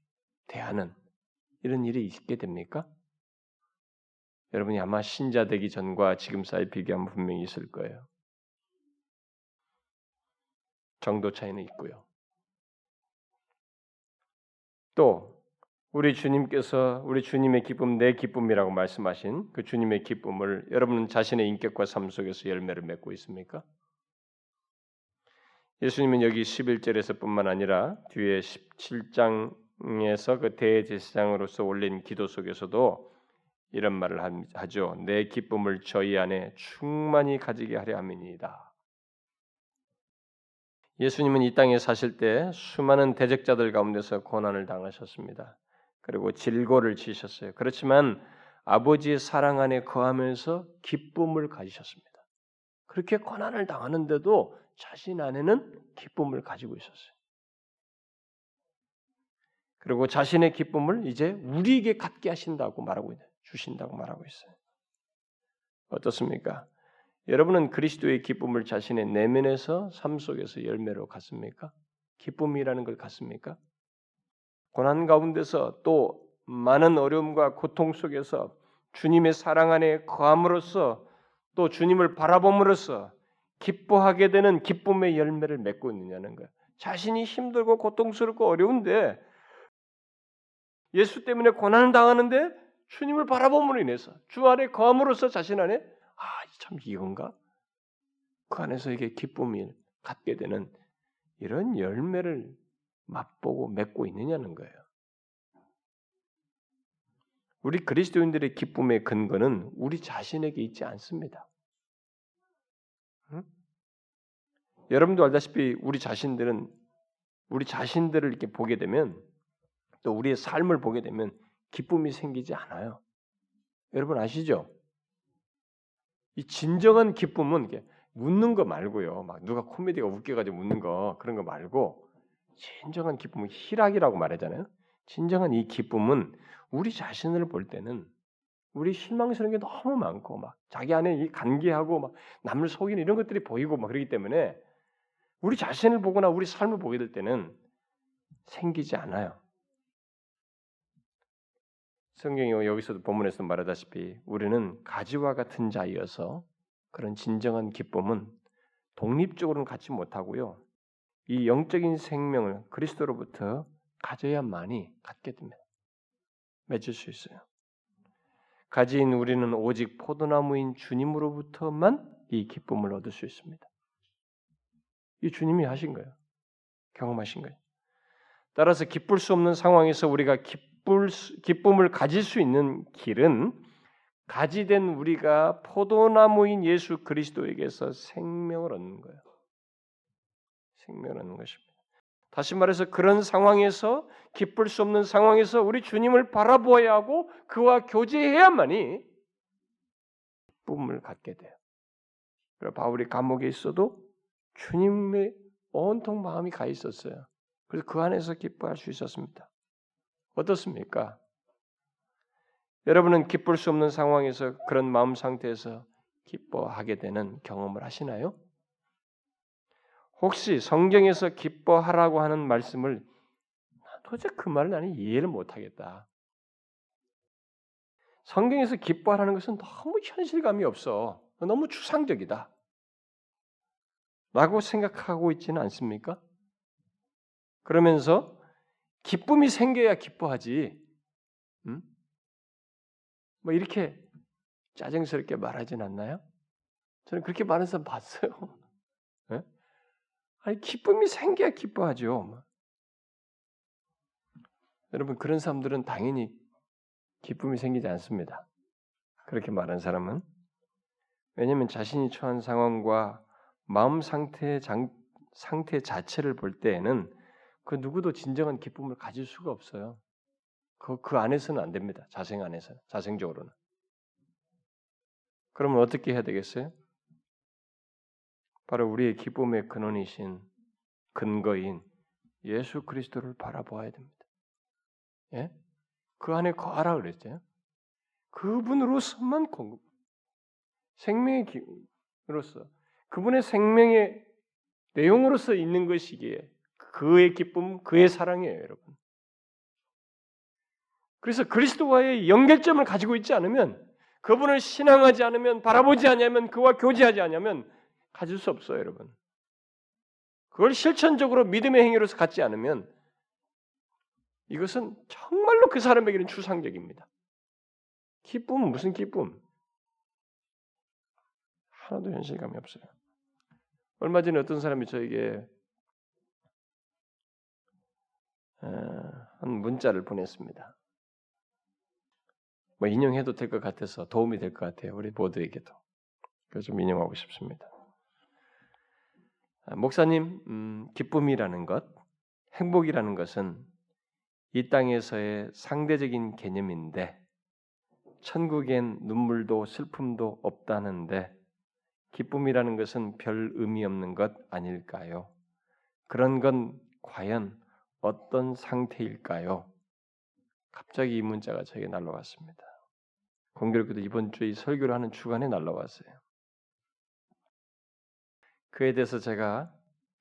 [SPEAKER 1] 대하는 이런 일이 있게 됩니까? 여러분이 아마 신자 되기 전과 지금 사이 비교하면 분명히 있을 거예요. 정도 차이는 있고요. 또 우리 주님께서 우리 주님의 기쁨 내 기쁨이라고 말씀하신 그 주님의 기쁨을 여러분은 자신의 인격과 삶 속에서 열매를 맺고 있습니까? 예수님은 여기 11절에서뿐만 아니라 뒤에 17장 에서 그 대제사장으로서 올린 기도 속에서도 이런 말을 하죠. 내 기쁨을 저희 안에 충만히 가지게 하려 함이니이다. 예수님은 이 땅에 사실 때 수많은 대적자들 가운데서 고난을 당하셨습니다. 그리고 질고를 지셨어요. 그렇지만 아버지의 사랑 안에 거하면서 기쁨을 가지셨습니다. 그렇게 고난을 당하는데도 자신 안에는 기쁨을 가지고 있었어요. 그리고 자신의 기쁨을 이제 우리에게 갖게 하신다고 말하고 있는 주신다고 말하고 있어요. 어떻습니까? 여러분은 그리스도의 기쁨을 자신의 내면에서 삶 속에서 열매로 갖습니까? 기쁨이라는 걸 갖습니까? 고난 가운데서 또 많은 어려움과 고통 속에서 주님의 사랑 안에 거함으로써 또 주님을 바라봄으로써 기뻐하게 되는 기쁨의 열매를 맺고 있느냐는 거예요. 자신이 힘들고 고통스럽고 어려운데 예수 때문에 고난을 당하는데 주님을 바라봄으로 인해서 주 안에 거함으로써 자신 안에 아, 참 이건가? 그 안에서 이게 기쁨이 갖게 되는 이런 열매를 맛보고 맺고 있느냐는 거예요. 우리 그리스도인들의 기쁨의 근거는 우리 자신에게 있지 않습니다. 응? 여러분도 알다시피 우리 자신들은 우리 자신들을 이렇게 보게 되면 또 우리의 삶을 보게 되면 기쁨이 생기지 않아요. 여러분 아시죠? 이 진정한 기쁨은 이게 웃는 거 말고요. 막 누가 코미디가 웃겨가지고 웃는 거 그런 거 말고 진정한 기쁨은 희락이라고 말하잖아요. 진정한 이 기쁨은 우리 자신을 볼 때는 우리 실망스러운 게 너무 많고 막 자기 안에 이 간계하고 막 남을 속이는 이런 것들이 보이고 막 그러기 때문에 우리 자신을 보거나 우리 삶을 보게 될 때는 생기지 않아요. 성경이 여기서도 본문에서 말하다시피 우리는 가지와 같은 자이어서 그런 진정한 기쁨은 독립적으로는 갖지 못하고요. 이 영적인 생명을 그리스도로부터 가져야만이 갖게 됩니다. 맺을 수 있어요. 가진 우리는 오직 포도나무인 주님으로부터만 이 기쁨을 얻을 수 있습니다. 이 주님이 하신 거예요. 경험하신 거예요. 따라서 기쁠 수 없는 상황에서 우리가 기 기쁠, 기쁨을 가질 수 있는 길은 가지된 우리가 포도나무인 예수 그리스도에게서 생명을 얻는 거예요. 생명을 얻는 것입니다. 다시 말해서 그런 상황에서 기쁠 수 없는 상황에서 우리 주님을 바라보아야 하고 그와 교제해야만이 기쁨을 갖게 돼요. 그래서 바울이 감옥에 있어도 주님의 온통 마음이 가 있었어요. 그래서 그 안에서 기뻐할 수 있었습니다. 어떻습니까? 여러분은 기쁠 수 없는 상황에서 그런 마음 상태에서 기뻐하게 되는 경험을 하시나요? 혹시 성경에서 기뻐하라고 하는 말씀을 도대체 그 말을 나는 이해를 못하겠다. 성경에서 기뻐하라는 것은 너무 현실감이 없어. 너무 추상적이다. 라고 생각하고 있지는 않습니까? 그러면서 기쁨이 생겨야 기뻐하지. 음? 뭐 이렇게 짜증스럽게 말하진 않나요? 저는 그렇게 말하는 사람 봤어요. 네? 아니 기쁨이 생겨야 기뻐하죠. 여러분 그런 사람들은 당연히 기쁨이 생기지 않습니다. 그렇게 말한 사람은 왜냐하면 자신이 처한 상황과 마음 상태 장, 상태 자체를 볼 때에는 그 누구도 진정한 기쁨을 가질 수가 없어요. 그, 그 안에서는 안 됩니다. 자생 안에서 자생적으로는. 그러면 어떻게 해야 되겠어요? 바로 우리의 기쁨의 근원이신 근거인 예수 그리스도를 바라보아야 됩니다. 예? 그 안에 거하라 그랬죠. 그분으로서만 공급. 생명의 기로서 그분의 생명의 내용으로서 있는 것이기에 그의 기쁨, 그의 사랑이에요, 여러분. 그래서 그리스도와의 연결점을 가지고 있지 않으면 그분을 신앙하지 않으면 바라보지 않으면 그와 교제하지 않으면 가질 수 없어요, 여러분. 그걸 실천적으로 믿음의 행위로서 갖지 않으면 이것은 정말로 그 사람에게는 추상적입니다. 기쁨은 무슨 기쁨? 하나도 현실감이 없어요. 얼마 전에 어떤 사람이 저에게 한 문자를 보냈습니다. 뭐 인용해도 될 것 같아서 도움이 될 것 같아요. 우리 모두에게도. 그래서 좀 인용하고 싶습니다. 아, 목사님, 음, 기쁨이라는 것, 행복이라는 것은 이 땅에서의 상대적인 개념인데 천국엔 눈물도 슬픔도 없다는데 기쁨이라는 것은 별 의미 없는 것 아닐까요? 그런 건 과연 어떤 상태일까요? 갑자기 이 문자가 저에게 날라왔습니다. 공교롭게도 이번 주에 설교를 하는 주간에 날라왔어요. 그에 대해서 제가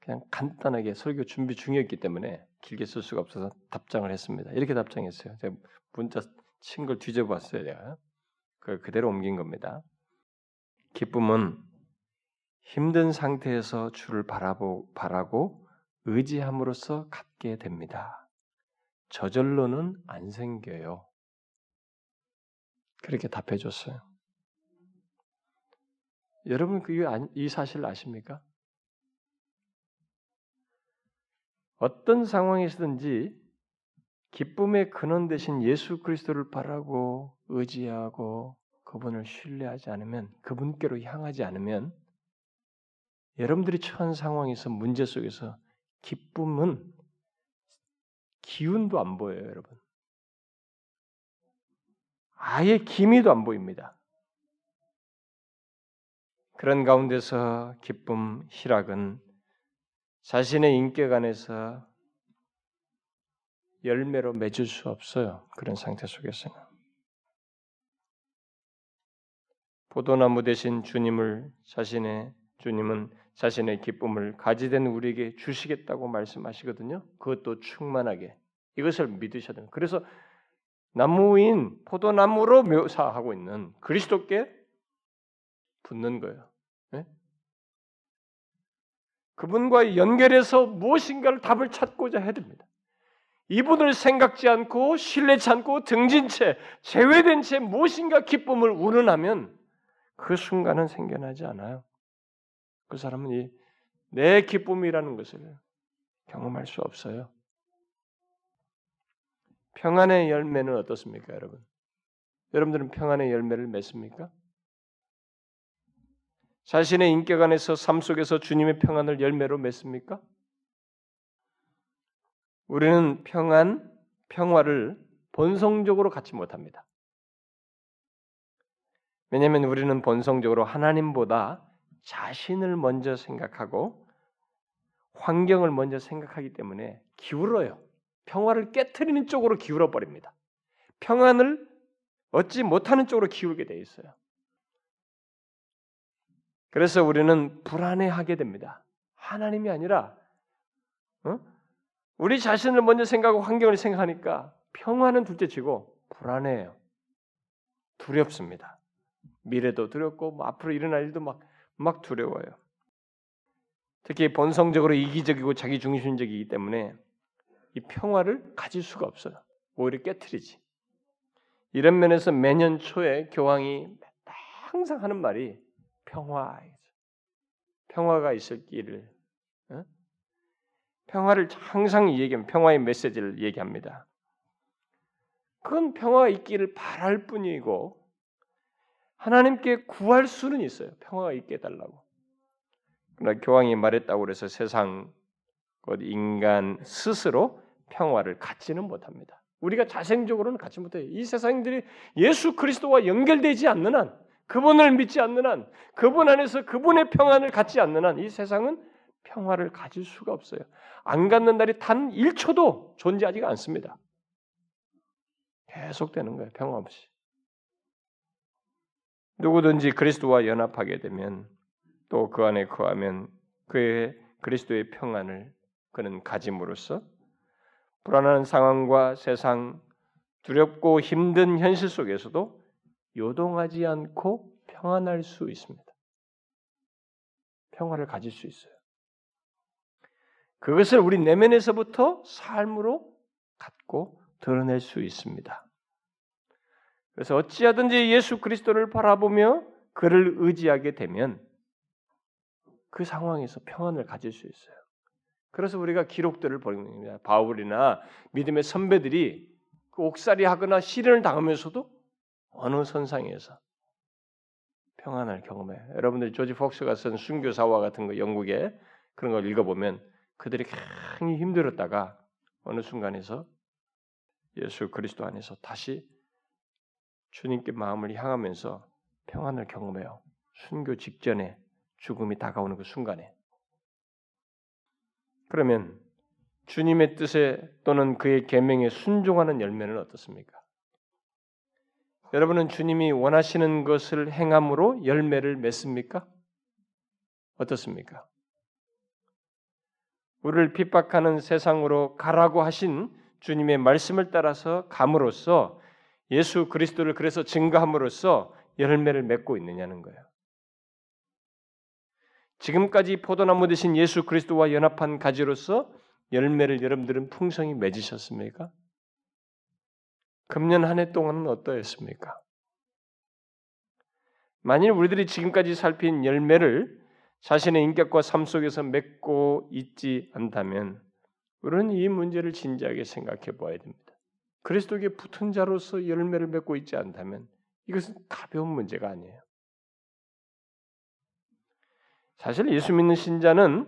[SPEAKER 1] 그냥 간단하게 설교 준비 중이었기 때문에 길게 쓸 수가 없어서 답장을 했습니다. 이렇게 답장했어요. 제가 문자 친 걸 뒤져봤어요. 제가 그걸 그대로 옮긴 겁니다. 기쁨은 힘든 상태에서 주를 바라보, 바라고 의지함으로써 갖게 됩니다. 저절로는 안 생겨요. 그렇게 답해 줬어요. 여러분 그이 사실을 아십니까? 어떤 상황에서든지 기쁨의 근원 대신 예수 그리스도를 바라고 의지하고 그분을 신뢰하지 않으면 그분께로 향하지 않으면 여러분들이 처한 상황에서 문제 속에서 기쁨은 기운도 안 보여요, 여러분. 아예 기미도 안 보입니다. 그런 가운데서 기쁨, 희락은 자신의 인격 안에서 열매로 맺을 수 없어요. 그런 상태 속에서는. 포도나무 대신 주님을 자신의 주님은 자신의 기쁨을 가지된 우리에게 주시겠다고 말씀하시거든요. 그것도 충만하게 이것을 믿으셔야 됩니다. 그래서 나무인 포도나무로 묘사하고 있는 그리스도께 붙는 거예요. 네? 그분과 연결해서 무엇인가를 답을 찾고자 해야 됩니다. 이분을 생각지 않고 신뢰치 않고 등진 채 제외된 채 무엇인가 기쁨을 우러나면 그 순간은 생겨나지 않아요. 그 사람은 이 내 기쁨이라는 것을 경험할 수 없어요. 평안의 열매는 어떻습니까, 여러분? 여러분들은 평안의 열매를 맺습니까? 자신의 인격 안에서 삶 속에서 주님의 평안을 열매로 맺습니까? 우리는 평안, 평화를 본성적으로 갖지 못합니다. 왜냐하면 우리는 본성적으로 하나님보다 자신을 먼저 생각하고 환경을 먼저 생각하기 때문에 기울어요. 평화를 깨뜨리는 쪽으로 기울어 버립니다. 평안을 얻지 못하는 쪽으로 기울게 돼 있어요. 그래서 우리는 불안해하게 됩니다. 하나님이 아니라 어? 우리 자신을 먼저 생각하고 환경을 생각하니까 평화는 둘째치고 불안해요. 두렵습니다. 미래도 두렵고 뭐 앞으로 일어날 일도 막, 막 두려워요. 특히 본성적으로 이기적이고 자기 중심적이기 때문에 이 평화를 가질 수가 없어요. 오히려 깨뜨리지. 이런 면에서 매년 초에 교황이 항상 하는 말이 평화, 평화가 있을 길을 어? 평화를 항상 얘기하면 평화의 메시지를 얘기합니다. 그건 평화가 있기를 바랄 뿐이고 하나님께 구할 수는 있어요. 평화가 있게 해달라고. 그러나 교황이 말했다고 해서 세상 곧 인간 스스로 평화를 갖지는 못합니다. 우리가 자생적으로는 갖지 못해요. 이 세상들이 예수 그리스도와 연결되지 않는 한, 그분을 믿지 않는 한, 그분 안에서 그분의 평안을 갖지 않는 한, 이 세상은 평화를 가질 수가 없어요. 안 갖는 날이 단 1초도 존재하지가 않습니다. 계속되는 거예요. 평화 없이. 누구든지 그리스도와 연합하게 되면 또 그 안에 거하면 그의 그리스도의 평안을 그는 가짐으로써 불안한 상황과 세상 두렵고 힘든 현실 속에서도 요동하지 않고 평안할 수 있습니다. 평화를 가질 수 있어요. 그것을 우리 내면에서부터 삶으로 갖고 드러낼 수 있습니다. 그래서 어찌하든지 예수 그리스도를 바라보며 그를 의지하게 되면 그 상황에서 평안을 가질 수 있어요. 그래서 우리가 기록들을 보는 겁니다. 바울이나 믿음의 선배들이 그 옥살이 하거나 시련을 당하면서도 어느 선상에서 평안을 경험해. 여러분들이 조지 폭스가 쓴 순교사와 같은 거 영국에 그런 걸 읽어보면 그들이 굉장히 힘들었다가 어느 순간에서 예수 그리스도 안에서 다시 주님께 마음을 향하면서 평안을 경험해요. 순교 직전에 죽음이 다가오는 그 순간에. 그러면 주님의 뜻에 또는 그의 계명에 순종하는 열매는 어떻습니까? 여러분은 주님이 원하시는 것을 행함으로 열매를 맺습니까? 어떻습니까? 우리를 핍박하는 세상으로 가라고 하신 주님의 말씀을 따라서 감으로써 예수 그리스도를 그래서 증거함으로써 열매를 맺고 있느냐는 거예요. 지금까지 포도나무 되신 예수 그리스도와 연합한 가지로서 열매를 여러분들은 풍성히 맺으셨습니까? 금년 한 해 동안은 어떠했습니까? 만일 우리들이 지금까지 살핀 열매를 자신의 인격과 삶 속에서 맺고 있지 않다면 우리는 이 문제를 진지하게 생각해 보아야 됩니다. 그리스도에게 붙은 자로서 열매를 맺고 있지 않다면 이것은 가벼운 문제가 아니에요. 사실 예수 믿는 신자는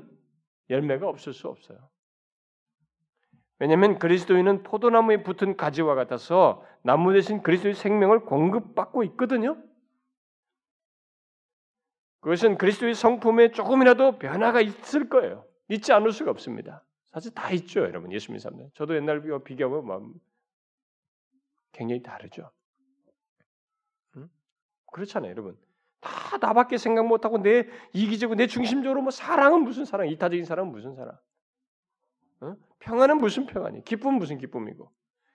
[SPEAKER 1] 열매가 없을 수 없어요. 왜냐하면 그리스도인은 포도나무에 붙은 가지와 같아서 나무 대신 그리스도의 생명을 공급받고 있거든요. 그것은 그리스도의 성품에 조금이라도 변화가 있을 거예요. 있지 않을 수가 없습니다. 사실 다 있죠, 여러분. 예수 믿는 사람들. 저도 옛날 비교하면 굉장히 다르죠. 응? 그렇잖아요, 여러분. 다 나밖에 생각 못하고 내 이기적으로 내 중심적으로 뭐 사랑은 무슨 사랑, 이타적인 사랑은 무슨 사랑, 어? 평안은 무슨 평안이, 기쁨은 무슨 기쁨이고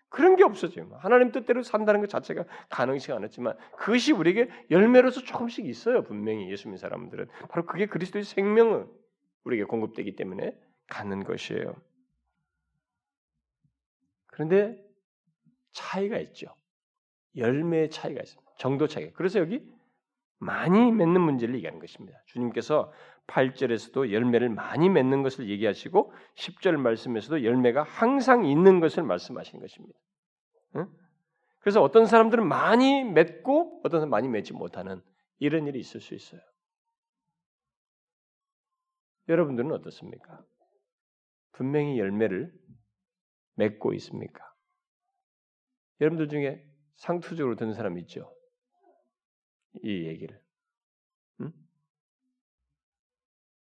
[SPEAKER 1] 그런 게 없어져요. 하나님 뜻대로 산다는 것 자체가 가능치 않았지만 그것이 우리에게 열매로서 조금씩 있어요. 분명히 예수 믿는 사람들은 바로 그게 그리스도의 생명을 우리에게 공급되기 때문에 갖는 것이에요. 그런데 차이가 있죠. 열매의 차이가 있습니다. 정도 차이. 그래서 여기 많이 맺는 문제를 얘기하는 것입니다. 주님께서 8절에서도 열매를 많이 맺는 것을 얘기하시고 10절 말씀에서도 열매가 항상 있는 것을 말씀하시는 것입니다. 응? 그래서 어떤 사람들은 많이 맺고 어떤 사람은 많이 맺지 못하는 이런 일이 있을 수 있어요. 여러분들은 어떻습니까? 분명히 열매를 맺고 있습니까? 여러분들 중에 상투적으로 듣는 사람 있죠? 이 얘기를. 응?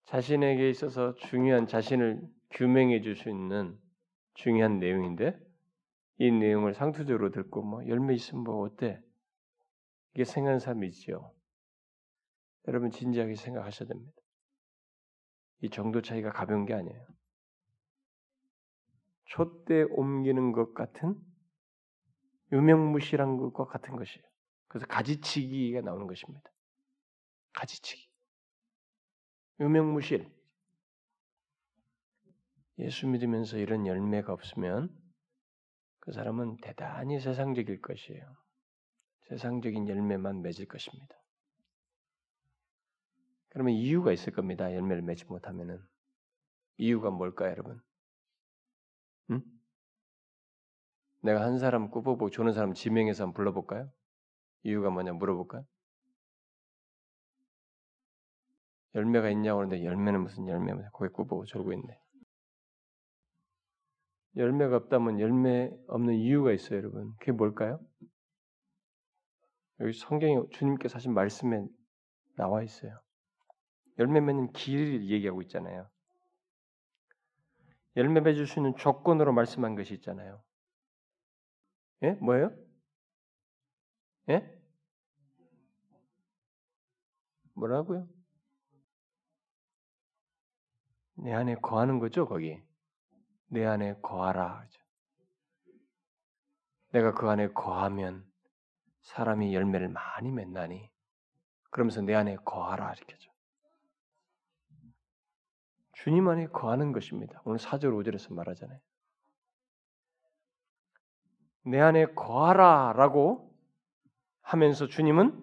[SPEAKER 1] 자신에게 있어서 중요한 자신을 규명해 줄 수 있는 중요한 내용인데 이 내용을 상투적으로 듣고 뭐 열매 있으면 뭐 어때? 이게 생각하는 사람이 있죠. 여러분 진지하게 생각하셔야 됩니다. 이 정도 차이가 가벼운 게 아니에요. 촛대 옮기는 것 같은 유명무실한 것과 같은 것이에요. 그래서 가지치기가 나오는 것입니다. 가지치기. 유명무실. 예수 믿으면서 이런 열매가 없으면 그 사람은 대단히 세상적일 것이에요. 세상적인 열매만 맺을 것입니다. 그러면 이유가 있을 겁니다. 열매를 맺지 못하면은 이유가 뭘까요, 여러분? 응? 내가 한 사람 꼽아보고 조는 사람 지명해서 한번 불러볼까요? 이유가 뭐냐 물어볼까요? 열매가 있냐고 하는데 열매는 무슨 열매냐 거기 꼽아보고 저러고 있네. 열매가 없다면 열매 없는 이유가 있어요, 여러분. 그게 뭘까요? 여기 성경에 주님께서 하신 말씀에 나와 있어요. 열매 맺는 길을 얘기하고 있잖아요. 열매 맺을 수 있는 조건으로 말씀한 것이 있잖아요. 예? 뭐예요? 예? 뭐라고요? 내 안에 거하는 거죠, 거기. 내 안에 거하라. 내가 그 안에 거하면 사람이 열매를 많이 맺나니 그러면서 내 안에 거하라 이렇게죠. 주님 안에 거하는 것입니다. 오늘 4절 5절에서 말하잖아요. 내 안에 거하라 라고 하면서 주님은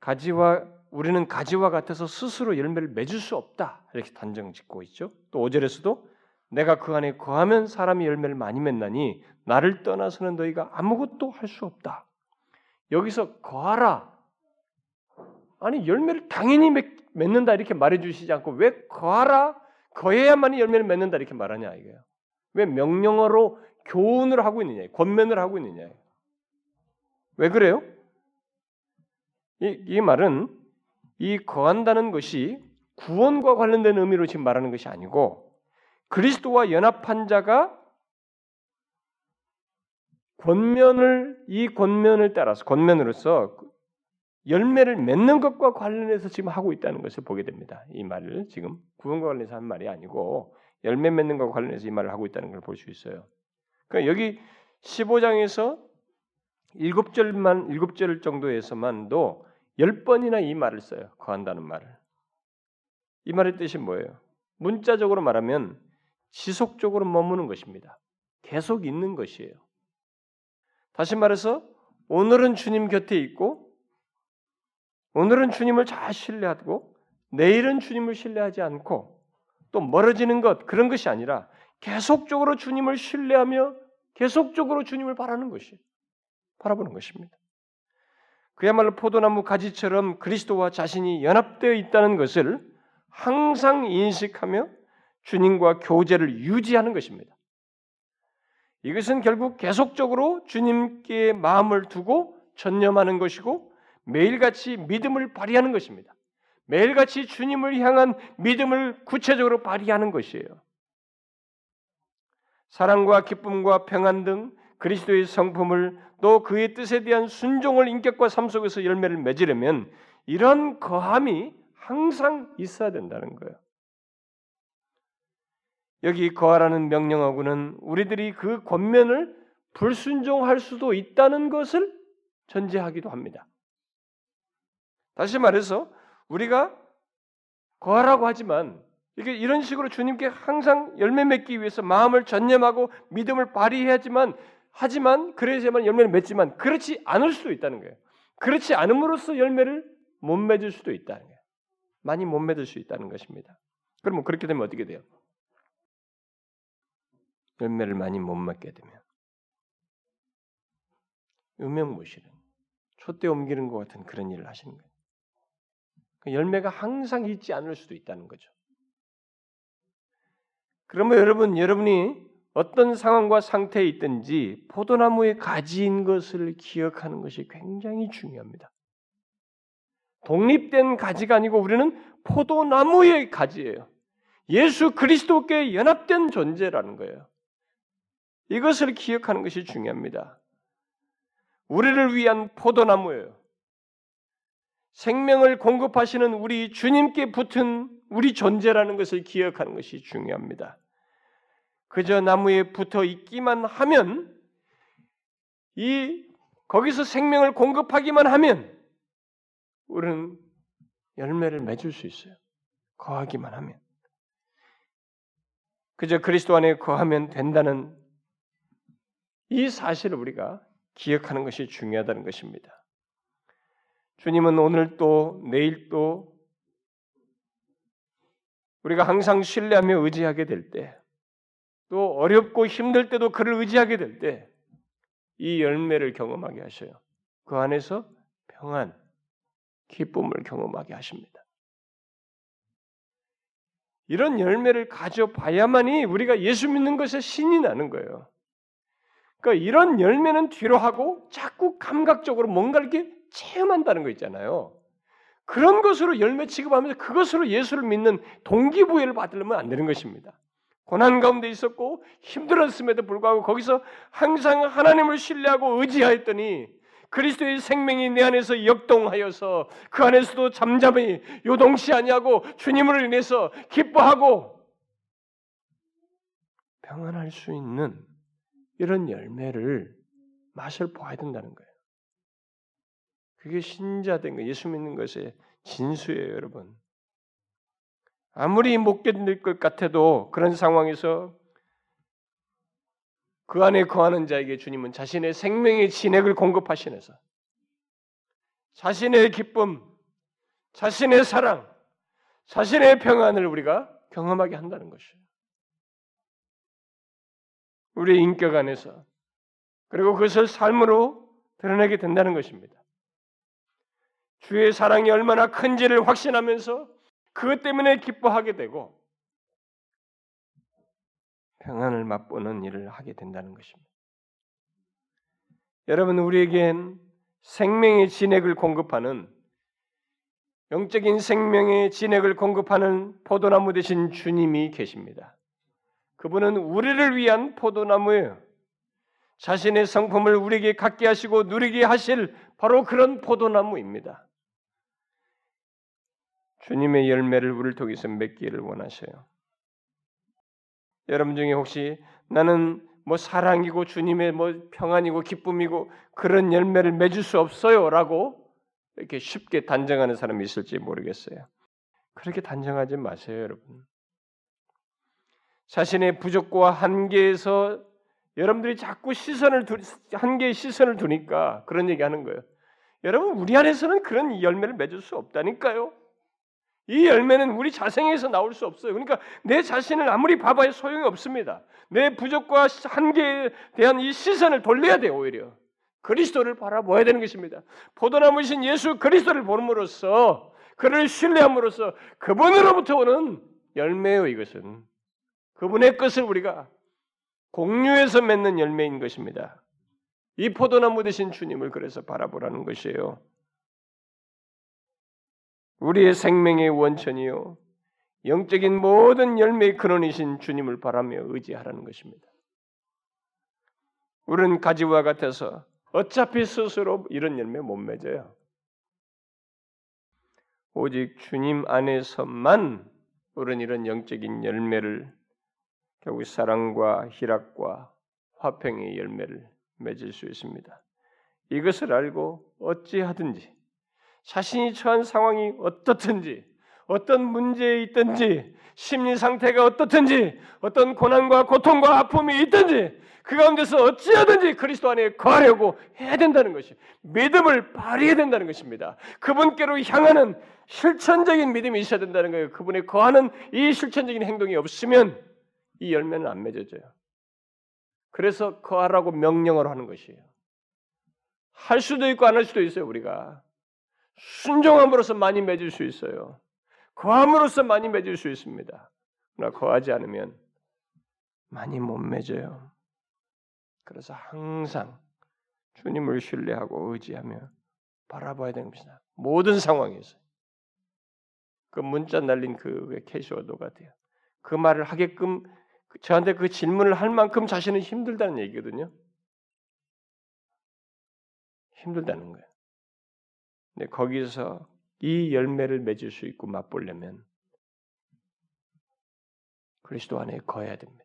[SPEAKER 1] 가지와 우리는 가지와 같아서 스스로 열매를 맺을 수 없다 이렇게 단정 짓고 있죠. 또 5절에서도 내가 그 안에 거하면 사람이 열매를 많이 맺나니 나를 떠나서는 너희가 아무것도 할 수 없다. 여기서 거하라. 아니 열매를 당연히 맺, 맺는다 이렇게 말해 주시지 않고 왜 거하라 거해야만이 열매를 맺는다 이렇게 말하냐 이거예요. 왜 명령어로 교훈을 하고 있느냐, 권면을 하고 있느냐. 왜 그래요? 이, 이 말은 이 거한다는 것이 구원과 관련된 의미로 지금 말하는 것이 아니고 그리스도와 연합한 자가 권면을 이 권면을 따라서 권면으로서 열매를 맺는 것과 관련해서 지금 하고 있다는 것을 보게 됩니다. 이 말을 지금 구원과 관련해서 한 말이 아니고 열매 맺는 것과 관련해서 이 말을 하고 있다는 걸 볼 수 있어요. 그러니까 여기 15장에서 7절만 7절 정도에서만도 10번이나 이 말을 써요. 거한다는 말을. 이 말의 뜻이 뭐예요? 문자적으로 말하면 지속적으로 머무는 것입니다. 계속 있는 것이에요. 다시 말해서 오늘은 주님 곁에 있고 오늘은 주님을 잘 신뢰하고 내일은 주님을 신뢰하지 않고 또 멀어지는 것 그런 것이 아니라 계속적으로 주님을 신뢰하며 계속적으로 주님을 바라는 것이 바라보는 것입니다. 그야말로 포도나무 가지처럼 그리스도와 자신이 연합되어 있다는 것을 항상 인식하며 주님과 교제를 유지하는 것입니다. 이것은 결국 계속적으로 주님께 마음을 두고 전념하는 것이고 매일같이 믿음을 발휘하는 것입니다. 매일같이 주님을 향한 믿음을 구체적으로 발휘하는 것이에요. 사랑과 기쁨과 평안 등 그리스도의 성품을 또 그의 뜻에 대한 순종을 인격과 삶 속에서 열매를 맺으려면 이런 거함이 항상 있어야 된다는 거예요. 여기 거하라는 명령하고는 우리들이 그 권면을 불순종할 수도 있다는 것을 전제하기도 합니다. 다시 말해서 우리가 거하라고 하지만 이게 이런 식으로 주님께 항상 열매 맺기 위해서 마음을 전념하고 믿음을 발휘해야지만 하지만 그래야만 열매를 맺지만 그렇지 않을 수도 있다는 거예요. 그렇지 않음으로써 열매를 못 맺을 수도 있다는 거예요. 많이 못 맺을 수 있다는 것입니다. 그러면 그렇게 되면 어떻게 돼요? 열매를 많이 못 맺게 되면 음명무실은 촛대 옮기는 것 같은 그런 일을 하시는 거예요. 그 열매가 항상 있지 않을 수도 있다는 거죠. 그러면 여러분, 여러분이 어떤 상황과 상태에 있든지 포도나무의 가지인 것을 기억하는 것이 굉장히 중요합니다. 독립된 가지가 아니고 우리는 포도나무의 가지예요. 예수 그리스도께 연합된 존재라는 거예요. 이것을 기억하는 것이 중요합니다. 우리를 위한 포도나무예요. 생명을 공급하시는 우리 주님께 붙은 우리 존재라는 것을 기억하는 것이 중요합니다. 그저 나무에 붙어 있기만 하면 이 거기서 생명을 공급하기만 하면 우리는 열매를 맺을 수 있어요. 거하기만 하면. 그저 그리스도 안에 거하면 된다는 이 사실을 우리가 기억하는 것이 중요하다는 것입니다. 주님은 오늘 또 내일 또 우리가 항상 신뢰하며 의지하게 될 때 또 어렵고 힘들 때도 그를 의지하게 될 때 이 열매를 경험하게 하셔요. 그 안에서 평안, 기쁨을 경험하게 하십니다. 이런 열매를 가져봐야만이 우리가 예수 믿는 것에 신이 나는 거예요. 그러니까 이런 열매는 뒤로 하고 자꾸 감각적으로 뭔가 이렇게 체험한다는 거 있잖아요. 그런 것으로 열매 취급하면서 그것으로 예수를 믿는 동기부여를 받으려면 안 되는 것입니다. 고난 가운데 있었고 힘들었음에도 불구하고 거기서 항상 하나님을 신뢰하고 의지하였더니 그리스도의 생명이 내 안에서 역동하여서 그 안에서도 잠잠히 요동치 아니하고 주님을 인해서 기뻐하고 평안할 수 있는 이런 열매를 맛을 보아야 된다는 거예요. 그게 신자된 거, 예수 믿는 것의 진수예요, 여러분. 아무리 못 견딜 것 같아도 그런 상황에서 그 안에 거하는 자에게 주님은 자신의 생명의 진액을 공급하시면서 자신의 기쁨, 자신의 사랑, 자신의 평안을 우리가 경험하게 한다는 것이에요. 우리의 인격 안에서 그리고 그것을 삶으로 드러내게 된다는 것입니다. 주의 사랑이 얼마나 큰지를 확신하면서 그것 때문에 기뻐하게 되고 평안을 맛보는 일을 하게 된다는 것입니다. 여러분 우리에겐 생명의 진액을 공급하는 영적인 생명의 진액을 공급하는 포도나무 되신 주님이 계십니다. 그분은 우리를 위한 포도나무예요. 자신의 성품을 우리에게 갖게 하시고 누리게 하실 바로 그런 포도나무입니다. 주님의 열매를 우리를 통해서 맺기를 원하셔요. 여러분 중에 혹시 나는 뭐 사랑이고 주님의 뭐 평안이고 기쁨이고 그런 열매를 맺을 수 없어요라고 이렇게 쉽게 단정하는 사람이 있을지 모르겠어요. 그렇게 단정하지 마세요, 여러분. 자신의 부족과 한계에서 여러분들이 자꾸 시선을 두, 한계에 시선을 두니까 그런 얘기 하는 거예요. 여러분 우리 안에서는 그런 열매를 맺을 수 없다니까요. 이 열매는 우리 자생에서 나올 수 없어요. 그러니까 내 자신을 아무리 봐봐야 소용이 없습니다. 내 부족과 한계에 대한 이 시선을 돌려야 돼요, 오히려. 그리스도를 바라보아야 되는 것입니다. 포도나무신 예수 그리스도를 보름으로써 그를 신뢰함으로써 그분으로부터 오는 열매요 이것은 그분의 것을 우리가 공유해서 맺는 열매인 것입니다. 이 포도나무 되신 주님을 그래서 바라보라는 것이에요. 우리의 생명의 원천이요. 영적인 모든 열매의 근원이신 주님을 바라며 의지하라는 것입니다. 우리는 가지와 같아서 어차피 스스로 이런 열매 못 맺어요. 오직 주님 안에서만 우리는 이런 영적인 열매를 결국 사랑과 희락과 화평의 열매를 맺을 수 있습니다. 이것을 알고 어찌하든지 자신이 처한 상황이 어떻든지 어떤 문제에 있든지 심리 상태가 어떻든지 어떤 고난과 고통과 아픔이 있든지 그 가운데서 어찌하든지 그리스도 안에 거하려고 해야 된다는 것이 믿음을 발휘해야 된다는 것입니다. 그분께로 향하는 실천적인 믿음이 있어야 된다는 거예요. 그분에 거하는 이 실천적인 행동이 없으면 이 열매는 안 맺어져요. 그래서 거하라고 명령을 하는 것이에요. 할 수도 있고 안 할 수도 있어요, 우리가. 순종함으로써 많이 맺을 수 있어요. 거함으로써 많이 맺을 수 있습니다. 그러나 거하지 않으면 많이 못 맺어요. 그래서 항상 주님을 신뢰하고 의지하며 바라봐야 되는 것이다. 모든 상황에서. 그 문자 날린 그 캐시워도 같아요. 그 말을 하게끔 저한테 그 질문을 할 만큼 자신은 힘들다는 얘기거든요. 힘들다는 거예요. 근데 거기서 이 열매를 맺을 수 있고 맛보려면 그리스도 안에 거해야 됩니다.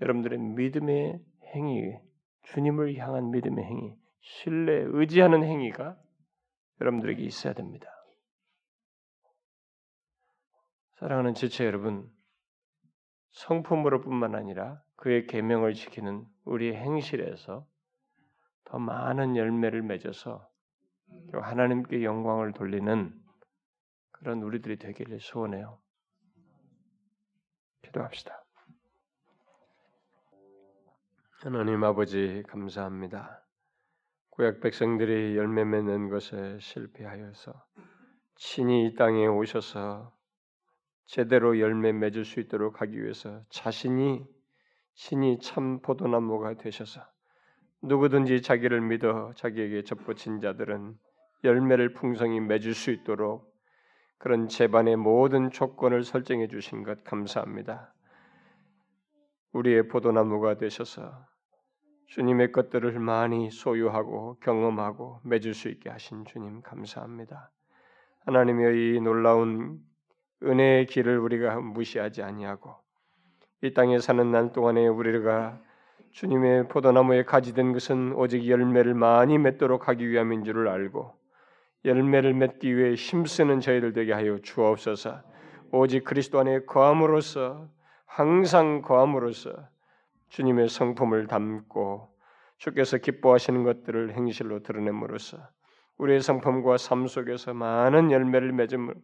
[SPEAKER 1] 여러분들의 믿음의 행위, 주님을 향한 믿음의 행위, 신뢰, 의지하는 행위가 여러분들에게 있어야 됩니다. 사랑하는 지체 여러분, 성품으로뿐만 아니라 그의 계명을 지키는 우리의 행실에서 더 많은 열매를 맺어서 하나님께 영광을 돌리는 그런 우리들이 되기를 소원해요. 기도합시다. 하나님 아버지 감사합니다. 구약 백성들이 열매 맺는 것에 실패하여서 친히 이 땅에 오셔서 제대로 열매 맺을 수 있도록 하기 위해서 자신이 신이 참 포도나무가 되셔서 누구든지 자기를 믿어 자기에게 접붙인 자들은 열매를 풍성히 맺을 수 있도록 그런 재반의 모든 조건을 설정해 주신 것 감사합니다. 우리의 포도나무가 되셔서 주님의 것들을 많이 소유하고 경험하고 맺을 수 있게 하신 주님 감사합니다. 하나님의 이 놀라운 은혜의 길을 우리가 무시하지 아니하고 이 땅에 사는 날 동안에 우리가 주님의 포도나무에 가지된 것은 오직 열매를 많이 맺도록 하기 위함인 줄을 알고 열매를 맺기 위해 힘쓰는 저희들 되게 하여 주옵소서. 오직 그리스도 안에 거함으로써 항상 거함으로써 주님의 성품을 담고 주께서 기뻐하시는 것들을 행실로 드러냄으로써 우리의 성품과 삶 속에서 많은 열매를 맺음으로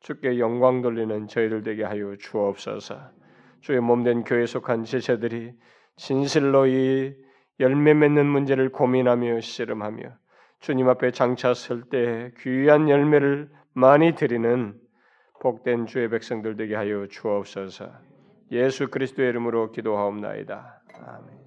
[SPEAKER 1] 주께 영광 돌리는 저희들 되게 하여 주옵소서. 주의 몸된 교회 속한 지체들이 진실로 이 열매 맺는 문제를 고민하며 씨름하며 주님 앞에 장차 설 때 귀한 열매를 많이 드리는 복된 주의 백성들 되게 하여 주옵소서. 예수 그리스도의 이름으로 기도하옵나이다. 아멘.